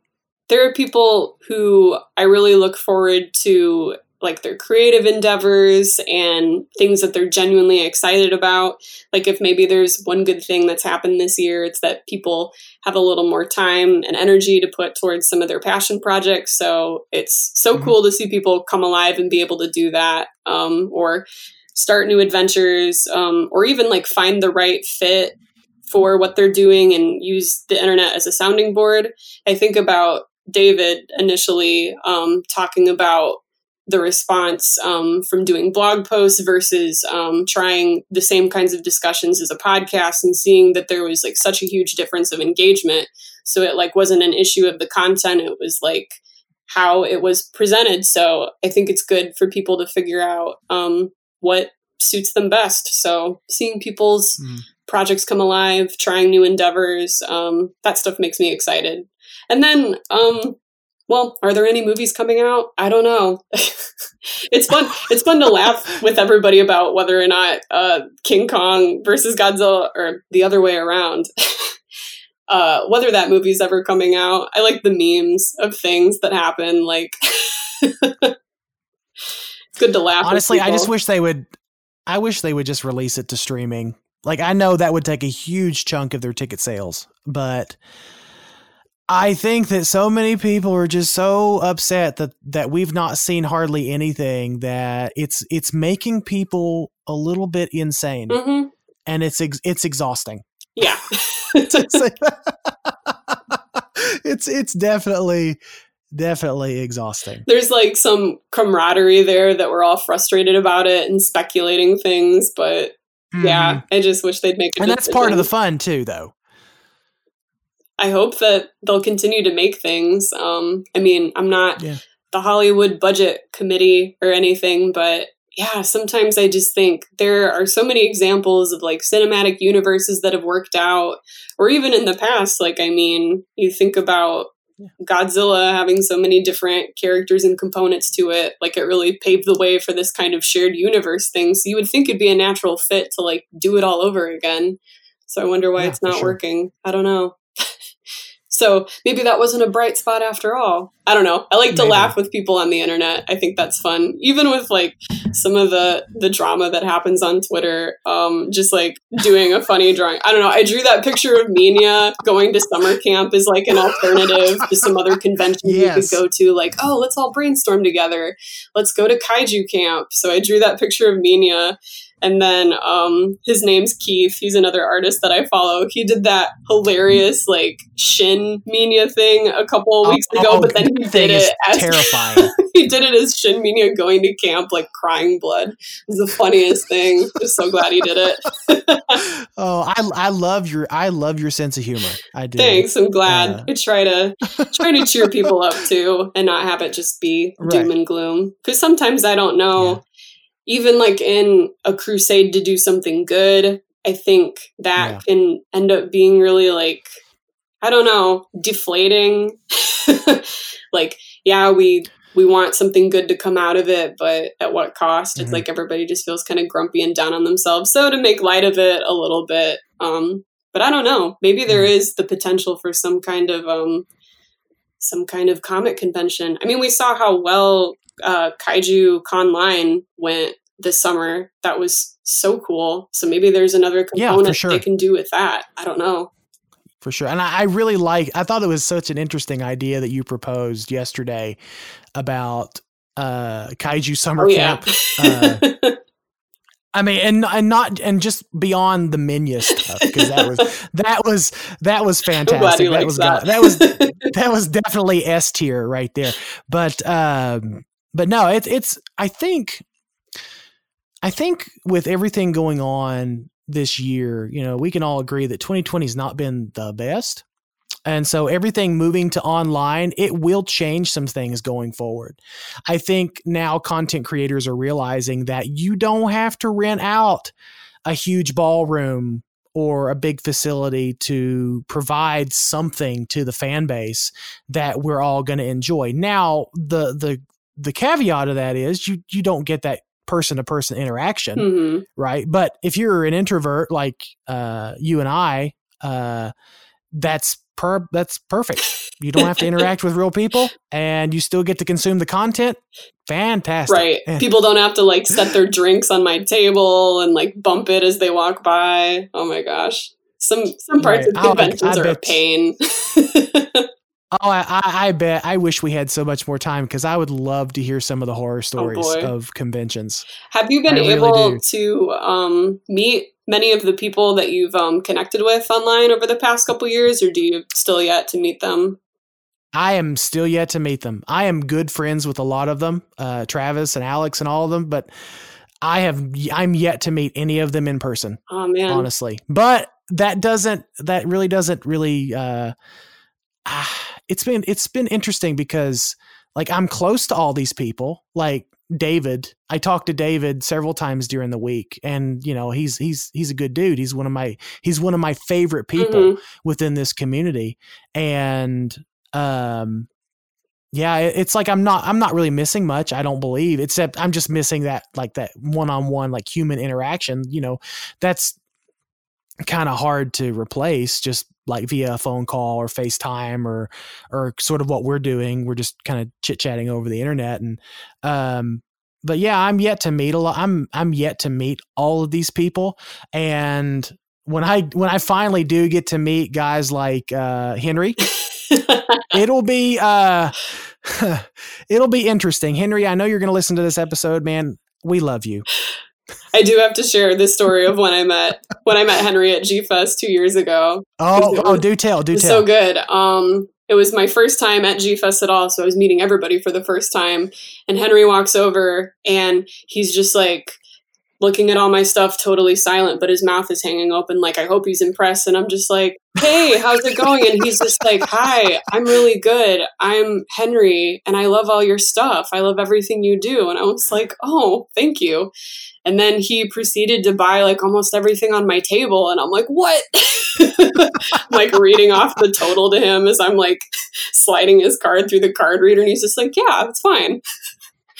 there are people who I really look forward to like their creative endeavors and things that they're genuinely excited about. Like if maybe there's one good thing that's happened this year, it's that people have a little more time and energy to put towards some of their passion projects. So it's so Mhm. cool to see people come alive and be able to do that. Um, or start new adventures, um, or even like find the right fit for what they're doing and use the internet as a sounding board. I think about David initially um, talking about the response um, from doing blog posts versus um, trying the same kinds of discussions as a podcast and seeing that there was like such a huge difference of engagement. So it like wasn't an issue of the content; it was like how it was presented. So I think it's good for people to figure out um, what suits them best. So seeing people's Mm. projects come alive, trying new endeavors, um, that stuff makes me excited. And then, um, well, are there any movies coming out? I don't know. it's fun. It's fun to laugh with everybody about whether or not uh, King Kong versus Godzilla, or the other way around. Uh, whether that movie's ever coming out, I like the memes of things that happen. Like, it's good to laugh. with Honestly, I just wish they would. I wish they would just release it to streaming. Like I know that would take a huge chunk of their ticket sales, but I think that so many people are just so upset that that we've not seen hardly anything that it's it's making people a little bit insane, Mhm. and it's ex- it's exhausting. Yeah. it's it's definitely definitely exhausting. there's like some camaraderie there that we're all frustrated about it and speculating things but yeah i just wish they'd make a Mm-hmm. and that's part of the fun too, though. I hope that they'll continue to make things um i mean i'm not Yeah. the hollywood budget committee or anything but yeah sometimes i just think there are so many examples of like cinematic universes that have worked out or even in the past like i mean you think about Godzilla having so many different characters and components to it, like it really paved the way for this kind of shared universe thing. So you would think it'd be a natural fit to like do it all over again. So I wonder why Yeah, it's not sure. working. I don't know. So maybe that wasn't a bright spot after all. I don't know. I like to Maybe. laugh with people on the internet. I think that's fun. Even with like some of the the drama that happens on Twitter, um, just like doing a funny drawing. I don't know. I drew that picture of Minya going to summer camp as like an alternative to some other convention Yes. you could go to. Like, oh, let's all brainstorm together. Let's go to kaiju camp. So I drew that picture of Minya And then um, his name's Keith. He's another artist that I follow. He did that hilarious like Shin Minya thing a couple of weeks Oh, ago, oh, but then he did it as terrifying. he did it as Shin Minya going to camp, like crying blood. It was the funniest thing. I'm so glad he did it. oh, I I love your I love your sense of humor. I do. Thanks. I'm glad. Uh, I try to try to cheer people up too, and not have it just be doom and gloom. Because sometimes I don't know. Yeah. Even like in a crusade to do something good, I think that Yeah. can end up being really like I don't know, deflating. like, yeah, we we want something good to come out of it, but at what cost? It's Mhm. like everybody just feels kind of grumpy and down on themselves. So to make light of it a little bit, um, but I don't know. Maybe there Mm-hmm. is the potential for some kind of um, some kind of comic convention. I mean, we saw how well uh, Kaiju Conline went this summer. That was so cool. So maybe there's another Yeah, component sure. they can do with that. I don't know. for sure. And I, I really like. I thought it was such an interesting idea that you proposed yesterday about uh kaiju summer Oh yeah. camp. Uh, I mean, and and not and just beyond the Minya stuff because that was that was that was fantastic. that was that. that was that was definitely S tier right there. But um, but no, it's it's. I think, I think with everything going on this year, you know, we can all agree that 2020 has not been the best. And so everything moving to online, it will change some things going forward. I think now content creators are realizing that you don't have to rent out a huge ballroom or a big facility to provide something to the fan base that we're all going to enjoy. Now, the the the caveat of that is you you don't get that person to person interaction hmm right? But if you're an introvert like uh, you and I, uh, that's per that's perfect. You don't have to interact with real people, and you still get to consume the content. Fantastic, Right. People don't have to like set their drinks on my table and like bump it as they walk by. Oh my gosh. Some some parts Right. of conventions I are a pain. Oh, I, I, I bet. I wish we had so much more time because I would love to hear some of the horror stories boy. of conventions. Have you been I able do. to um, meet many of the people that you've um, connected with online over the past couple years, or do you still yet to meet them? I am still yet to meet them. I am good friends with a lot of them, uh, Travis and Alex and all of them, but I have I'm yet to meet any of them in person. Oh man, honestly. But that doesn't that really doesn't really uh ah, it's been it's been interesting because like I'm close to all these people. Like David, I talked to David several times during the week and you know, he's he's he's a good dude. He's one of my he's one of my favorite people Mhm. within this community and um yeah it's like i'm not i'm not really missing much i don't believe except i'm just missing that like that one-on-one like human interaction you know that's kind of hard to replace just like via a phone call or facetime or or sort of what we're doing. We're just kind of chit-chatting over the internet and um but yeah i'm yet to meet a lot i'm i'm yet to meet all of these people. And when i when i finally do get to meet guys like uh henry it'll be uh it'll be interesting. Henry i know you're gonna listen to this episode man. We love you I do have to share this story of when I met when I met Henry at G Fest two years ago. oh oh do tell do was tell so good. Um, it was my first time at G Fest at all, so I was meeting everybody for the first time. And Henry walks over, and he's just like looking at all my stuff, totally silent, but his mouth is hanging open, like I hope he's impressed. And I'm just like, "Hey, how's it going?" And he's just like, "Hi, I'm really good. I'm Henry, and I love all your stuff. I love everything you do." And I was like, "Oh, thank you." And then he proceeded to buy like almost everything on my table, and I'm like, "What?" like reading off the total to him as I'm like sliding his card through the card reader, and he's just like, "Yeah, it's fine."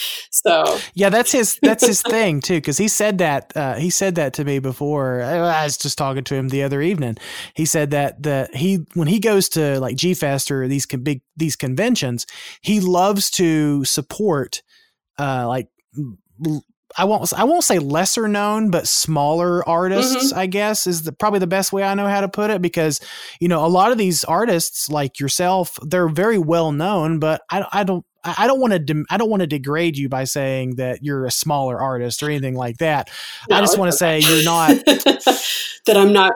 So Yeah, that's his that's his thing too because he said that uh, he said that to me before. I was just talking to him the other evening. He said that that he when he goes to like G Fest or these con- big these conventions, he loves to support uh, like l- I won't I won't say lesser known but smaller artists. I guess is the, probably the best way I know how to put it because you know a lot of these artists like yourself they're very well known, but I I don't I don't want to. De- I don't want to degrade you by saying that you're a smaller artist or anything like that. I just want to say you're not. that I'm not.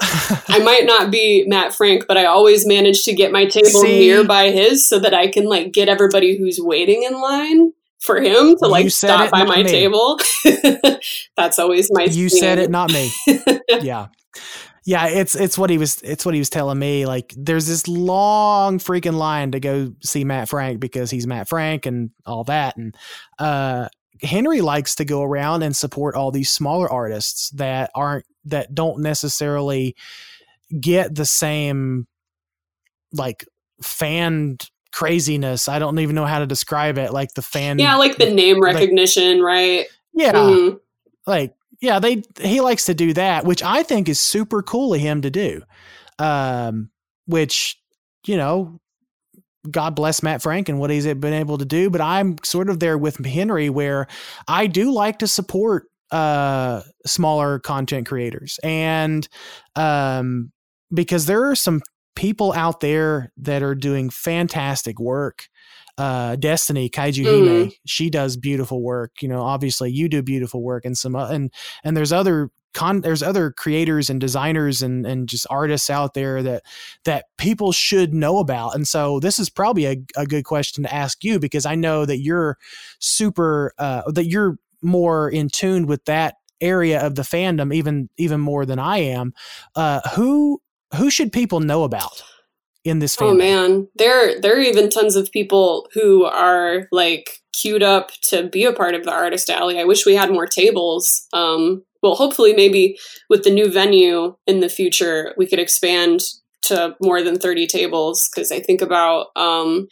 I might not be Matt Frank, but I always manage to get my table See? nearby his so that I can like get everybody who's waiting in line for him to like stop it, by my me. table. That's always my. you said it, not me. yeah. Yeah, it's it's what he was it's what he was telling me. Like there's this long freaking line to go see Matt Frank because he's Matt Frank and all that. And uh Henry likes to go around and support all these smaller artists that aren't that don't necessarily get the same like fan craziness. I don't even know how to describe it. Like the fan Yeah, like the name like- recognition, right? yeah Mhm. like yeah they he likes to do that which i think is super cool of him to do um which you know god bless matt frank and what he's been able to do but i'm sort of there with henry where i do like to support uh smaller content creators and um because there are some people out there that are doing fantastic work uh destiny kaiju hime she does beautiful work you know obviously you do beautiful work and some o- and and there's other con there's other creators and designers and and just artists out there that that people should know about and so this is probably a, a good question to ask you because i know that you're super uh that you're more in tune with that area of the fandom even even more than i am. Uh who who should people know about in this fandom Oh man, there there are even tons of people who are like queued up to be a part of the artist alley. I wish we had more tables. Um, well, hopefully, maybe with the new venue in the future, we could expand to more than thirty tables. Because I think about um,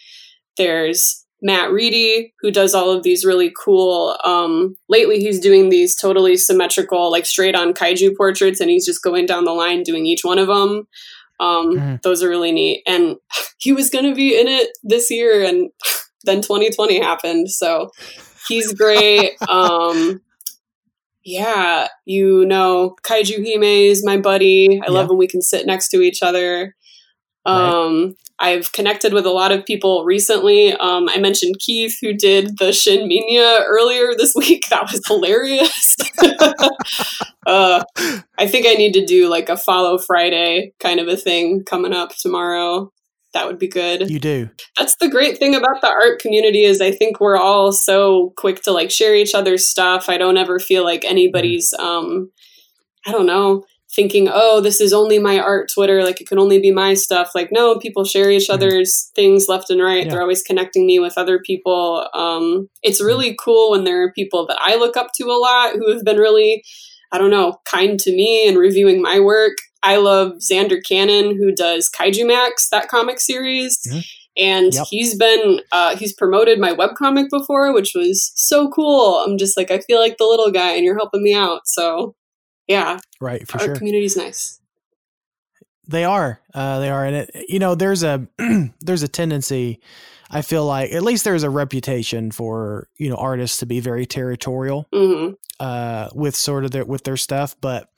there's Matt Reedy who does all of these really cool. Um, lately, he's doing these totally symmetrical, like straight on kaiju portraits, and he's just going down the line doing each one of them. Um, Mhm. Those are really neat. And he was going to be in it this year, and then 2020 happened. So he's great. um, yeah, you know, Kaiju Hime is my buddy. I love when we can sit next to each other. Right. Um, I've connected with a lot of people recently. Um, I mentioned Keith, who did the Shin Minya earlier this week. That was hilarious. uh, I think I need to do like a follow Friday kind of a thing coming up tomorrow. That would be good you do that's the great thing about the art community is I think we're all so quick to like share each other's stuff. I don't ever feel like anybody's um I don't know, thinking, "Oh, this is only my art Twitter, like it can only be my stuff." Like no, people share each Mhm. other's things left and right. Yeah. They're always connecting me with other people. Um it's really cool when there are people that I look up to a lot who have been really I don't know, kind to me and reviewing my work. I love Zander Cannon, who does Kaiju Max, that comic series. Mhm. And Yep. he's been, uh, he's promoted my webcomic before, which was so cool. I'm just like, I feel like the little guy and you're helping me out. So, yeah, right for our sure community's nice. They are. Uh, they are, and it, you know, there's a there's a tendency. I feel like at least there's a reputation for you know artists to be very territorial hmm uh, with sort of their with their stuff. But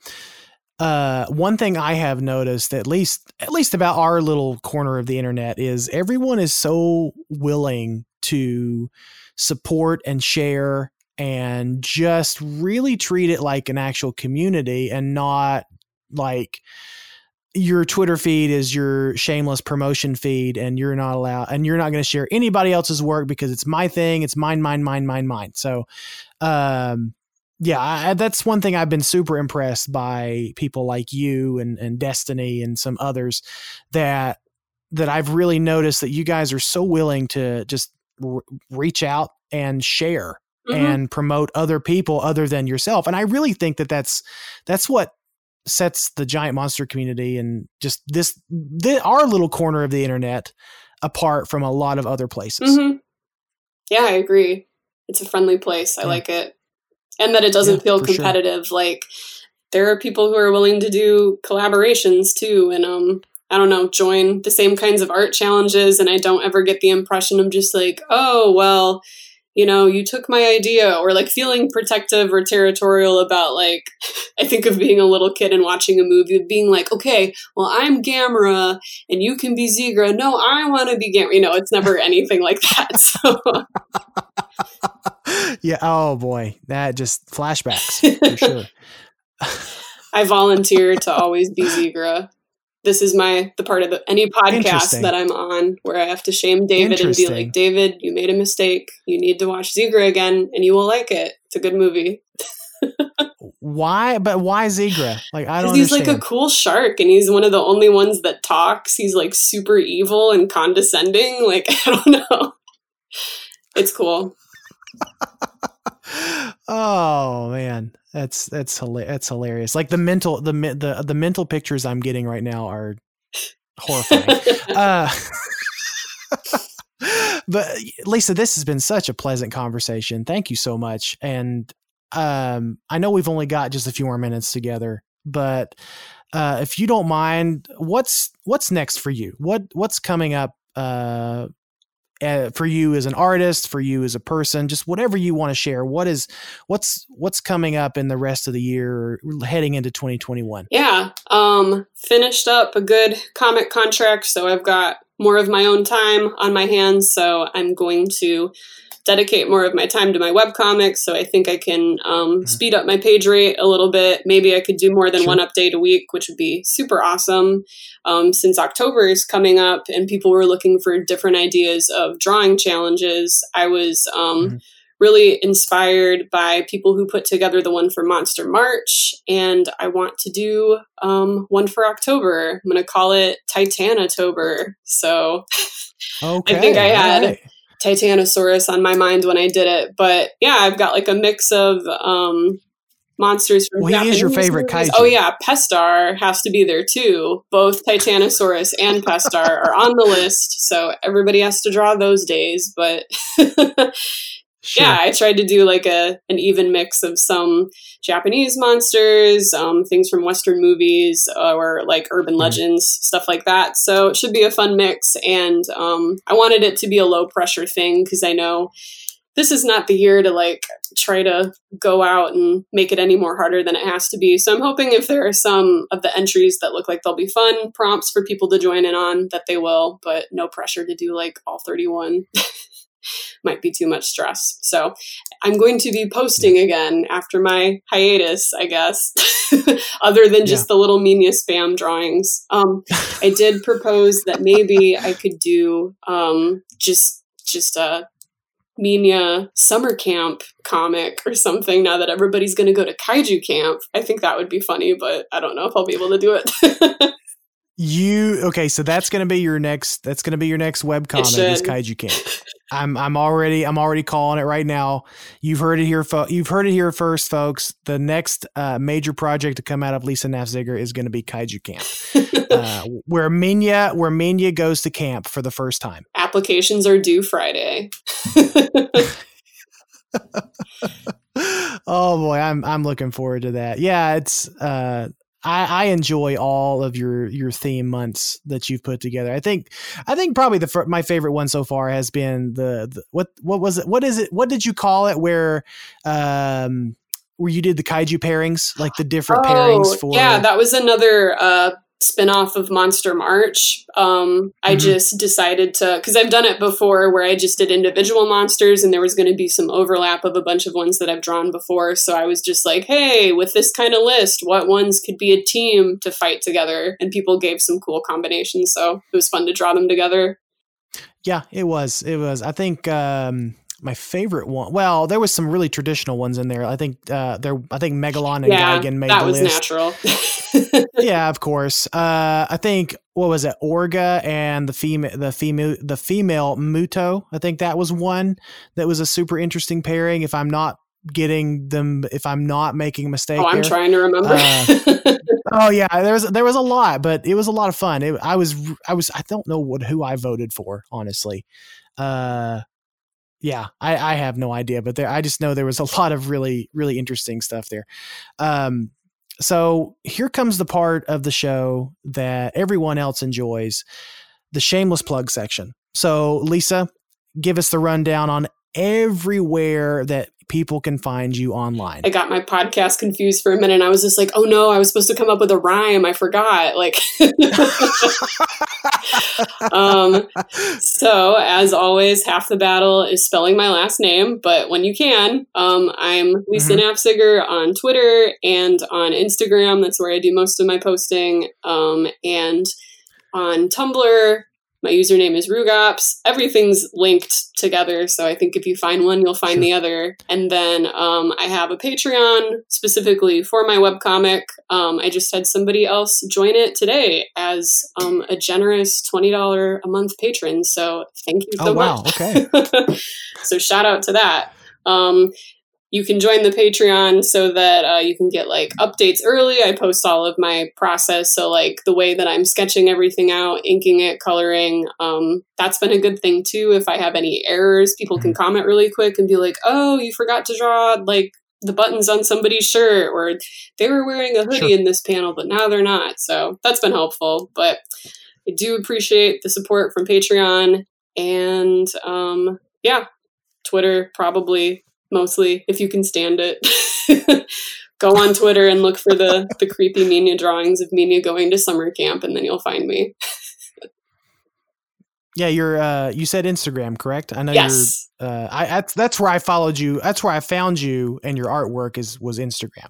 uh, one thing I have noticed, at least at least about our little corner of the internet, is everyone is so willing to support and share and just really treat it like an actual community and not like your Twitter feed is your shameless promotion feed and you're not allowed and you're not going to share anybody else's work because it's my thing, it's mine, mine, mine, mine, mine. So, um, yeah, I, that's one thing I've been super impressed by people like you and, and Destiny and some others that that I've really noticed that you guys are so willing to just reach out and share Mhm. and promote other people other than yourself. And I really think that that's that's what sets the giant monster community and just this the, our little corner of the internet apart from a lot of other places. hmm Yeah, I agree. It's a friendly place. I Yeah. like it. And that it doesn't Yeah, feel for sure. competitive. Like there are people who are willing to do collaborations too and um I don't know, join the same kinds of art challenges and I don't ever get the impression of just like, oh, well, you know, you took my idea, or like feeling protective or territorial about like, I think of being a little kid and watching a movie, being like, okay, well, I'm Gamera and you can be Zigra. No, I want to be Gamera. You know, it's never anything like that. So. yeah. Oh boy, that just flashbacks for sure. I volunteer to always be Zigra. This is my the part of the, any podcast that I'm on where I have to shame David and be like, David, you made a mistake. You need to watch Zigra again, and you will like it. It's a good movie. why? But why Zigra? Like I don't. He's understand. like a cool shark, and he's one of the only ones that talks. He's like super evil and condescending. Like I don't know. It's cool. oh man, that's that's hilarious. That's hilarious. Like the mental the the the mental pictures I'm getting right now are horrifying. uh, but Lisa, this has been such a pleasant conversation. Thank you so much. And um, I know we've only got just a few more minutes together, but uh, if you don't mind, what's what's next for you? What what's coming up uh, uh, for you as an artist, for you as a person, just whatever you want to share. What is what's what's coming up in the rest of the year, heading into 2021? Yeah, um, finished up a good comic contract, so I've got more of my own time on my hands. So I'm going to dedicate more of my time to my web comics. So I think I can um, mm-hmm. speed up my page rate a little bit. Maybe I could do more than sure. one update a week, which would be super awesome. Um, since October is coming up and people were looking for different ideas of drawing challenges, I was um, mm-hmm. really inspired by people who put together the one for Monster March. And I want to do um, one for October. I'm going to call it Titanatober. So okay. I think I had. Right Titanosaurus on my mind when I did it. But yeah, I've got like a mix of um, monsters from well, Japanese he is your favorite movies. kaiju. Oh yeah, Pestar has to be there too. Both Titanosaurus and Pestar are on the list, so everybody has to draw those days. But Sure. Yeah, I tried to do like a an even mix of some Japanese monsters, um, things from Western movies, or like urban mm legends, stuff like that. So it should be a fun mix, and um, I wanted it to be a low pressure thing because I know this is not the year to like try to go out and make it any more harder than it has to be. So I'm hoping if there are some of the entries that look like they'll be fun prompts for people to join in on, that they will, but no pressure to do like all 31. might be too much stress. So I'm going to be posting again after my hiatus, I guess, other than just yeah. the little Minya spam drawings. Um, I did propose that maybe I could do um, just just a Minya summer camp comic or something now that everybody's going to go to kaiju camp. I think that would be funny, but I don't know if I'll be able to do it. You okay? So that's gonna be your next. That's gonna be your next web comic. Is Kaiju Camp. I'm I'm already I'm already calling it right now. You've heard it here. Fo- you've heard it here first, folks. The next uh, major project to come out of Lisa Naffziger is going to be Kaiju Camp, uh, where Minya where Minya goes to camp for the first time. Applications are due Friday. oh boy, I'm I'm looking forward to that. Yeah, it's uh I, I enjoy all of your your theme months that you've put together. I think I think probably the my favorite one so far has been the, the what what was it? What is it? What did you call it? Where um where you did the kaiju pairings, like the different oh, pairings for yeah, that was another uh spinoff of Monster March. Um, I mm-hmm. just decided to because I've done it before where I just did individual monsters and there was going to be some overlap of a bunch of ones that I've drawn before. So I was just like, hey, with this kind of list, what ones could be a team to fight together? And people gave some cool combinations, so it was fun to draw them together. Yeah, it was. It was. I think. Um my favorite one. Well, there was some really traditional ones in there. I think uh, there. I think Megalon and yeah, Gigan made that the was list. natural. yeah, of course. Uh, I think what was it? Orga and the female, the female, the female Muto. I think that was one that was a super interesting pairing. If I'm not getting them, if I'm not making a mistake. Oh, I'm there. trying to remember. Uh, oh yeah, there was there was a lot, but it was a lot of fun. It, I was I was I don't know what who I voted for honestly. Uh, yeah, I, I have no idea, but there, I just know there was a lot of really, really interesting stuff there. Um, so here comes the part of the show that everyone else enjoys the shameless plug section. So, Lisa, give us the rundown on everywhere that people can find you online. I got my podcast confused for a minute. And I was just like, oh no, I was supposed to come up with a rhyme. I forgot. Like, um, so as always, half the battle is spelling my last name. But when you can, um, I'm Lisa mm-hmm. Naffziger on Twitter and on Instagram. That's where I do most of my posting. Um, and on Tumblr, my username is Rugops. Everything's linked together, so I think if you find one, you'll find sure. the other. And then um, I have a Patreon specifically for my webcomic. Um, I just had somebody else join it today as um, a generous $20 a month patron. So thank you so oh, wow. much. Okay. so shout out to that. Um, you can join the Patreon so that uh, you can get like updates early. I post all of my process. So, like the way that I'm sketching everything out, inking it, coloring. Um, that's been a good thing too. If I have any errors, people can mm-hmm. comment really quick and be like, oh, you forgot to draw like the buttons on somebody's shirt, or they were wearing a hoodie sure. in this panel, but now they're not. So, that's been helpful. But I do appreciate the support from Patreon. And um, yeah, Twitter probably mostly if you can stand it. Go on Twitter and look for the the creepy Minya drawings of Minya going to summer camp, and then you'll find me. yeah, you're. Uh, you said Instagram, correct? I know yes. you're. Uh, I that's, that's where I followed you. That's where I found you, and your artwork is was Instagram.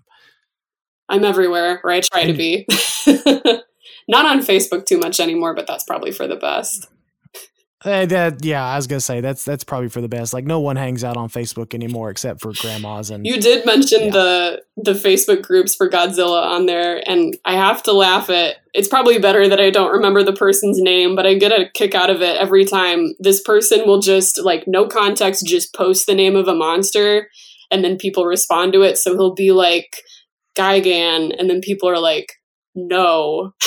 I'm everywhere, or I try to be. Not on Facebook too much anymore, but that's probably for the best. Uh, that yeah, I was gonna say that's that's probably for the best. Like no one hangs out on Facebook anymore except for grandmas and. You did mention yeah. the the Facebook groups for Godzilla on there, and I have to laugh at. It's probably better that I don't remember the person's name, but I get a kick out of it every time. This person will just like no context, just post the name of a monster, and then people respond to it. So he'll be like Gigan, and then people are like, no.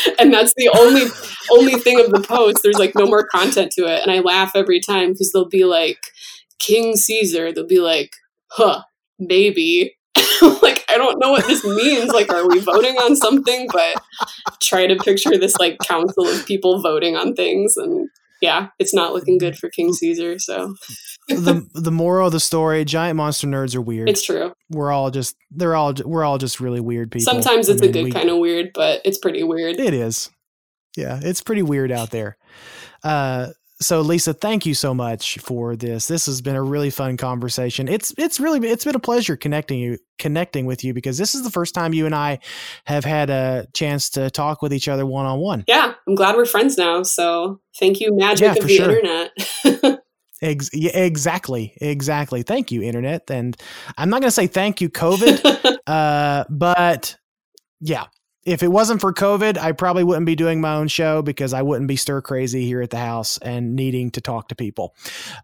and that's the only only thing of the post. There's like no more content to it, and I laugh every time because they'll be like King Caesar. They'll be like, huh, maybe. like I don't know what this means. Like, are we voting on something? But try to picture this like council of people voting on things, and yeah, it's not looking good for King Caesar. So the the moral of the story: giant monster nerds are weird. It's true. We're all just they're all we're all just really weird people. Sometimes it's I mean, a good we, kind of weird, but it's pretty weird. It is. Yeah, it's pretty weird out there. Uh, so Lisa, thank you so much for this. This has been a really fun conversation. It's it's really it's been a pleasure connecting you connecting with you because this is the first time you and I have had a chance to talk with each other one on one. Yeah, I'm glad we're friends now. So thank you, magic yeah, of the sure. internet. Ex- exactly, exactly. Thank you, internet. And I'm not going to say thank you, COVID, uh, but yeah, if it wasn't for COVID, I probably wouldn't be doing my own show because I wouldn't be stir crazy here at the house and needing to talk to people.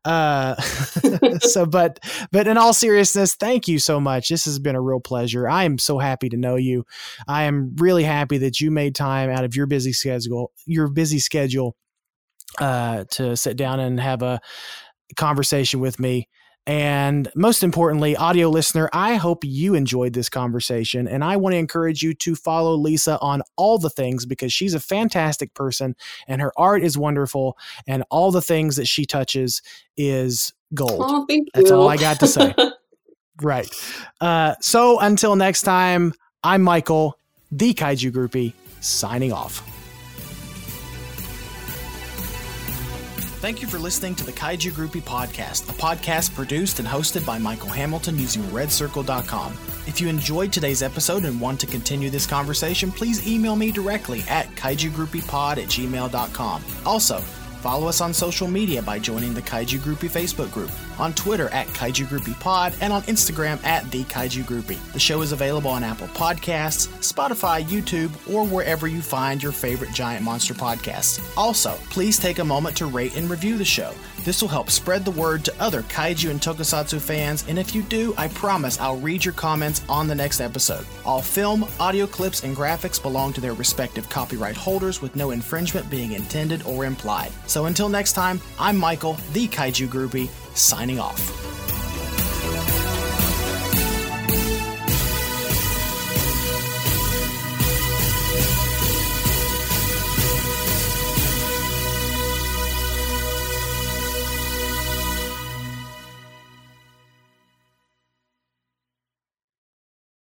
Uh, so, but, but in all seriousness, thank you so much. This has been a real pleasure. I am so happy to know you. I am really happy that you made time out of your busy schedule, your busy schedule, uh, to sit down and have a conversation with me. And most importantly, audio listener, I hope you enjoyed this conversation. And I want to encourage you to follow Lisa on all the things because she's a fantastic person and her art is wonderful. And all the things that she touches is gold. Oh, thank That's all I got to say. right. Uh, so until next time, I'm Michael, the Kaiju Groupie, signing off. Thank you for listening to the Kaiju Groupie Podcast, a podcast produced and hosted by Michael Hamilton using redcircle.com. If you enjoyed today's episode and want to continue this conversation, please email me directly at kaijugroupiepod at gmail.com. Also, Follow us on social media by joining the Kaiju Groupie Facebook group, on Twitter at Kaiju Groupie Pod, and on Instagram at The Kaiju Groupie. The show is available on Apple Podcasts, Spotify, YouTube, or wherever you find your favorite giant monster podcasts. Also, please take a moment to rate and review the show. This will help spread the word to other kaiju and tokusatsu fans, and if you do, I promise I'll read your comments on the next episode. All film, audio clips, and graphics belong to their respective copyright holders with no infringement being intended or implied. So until next time, I'm Michael, the Kaiju Groupie, signing off.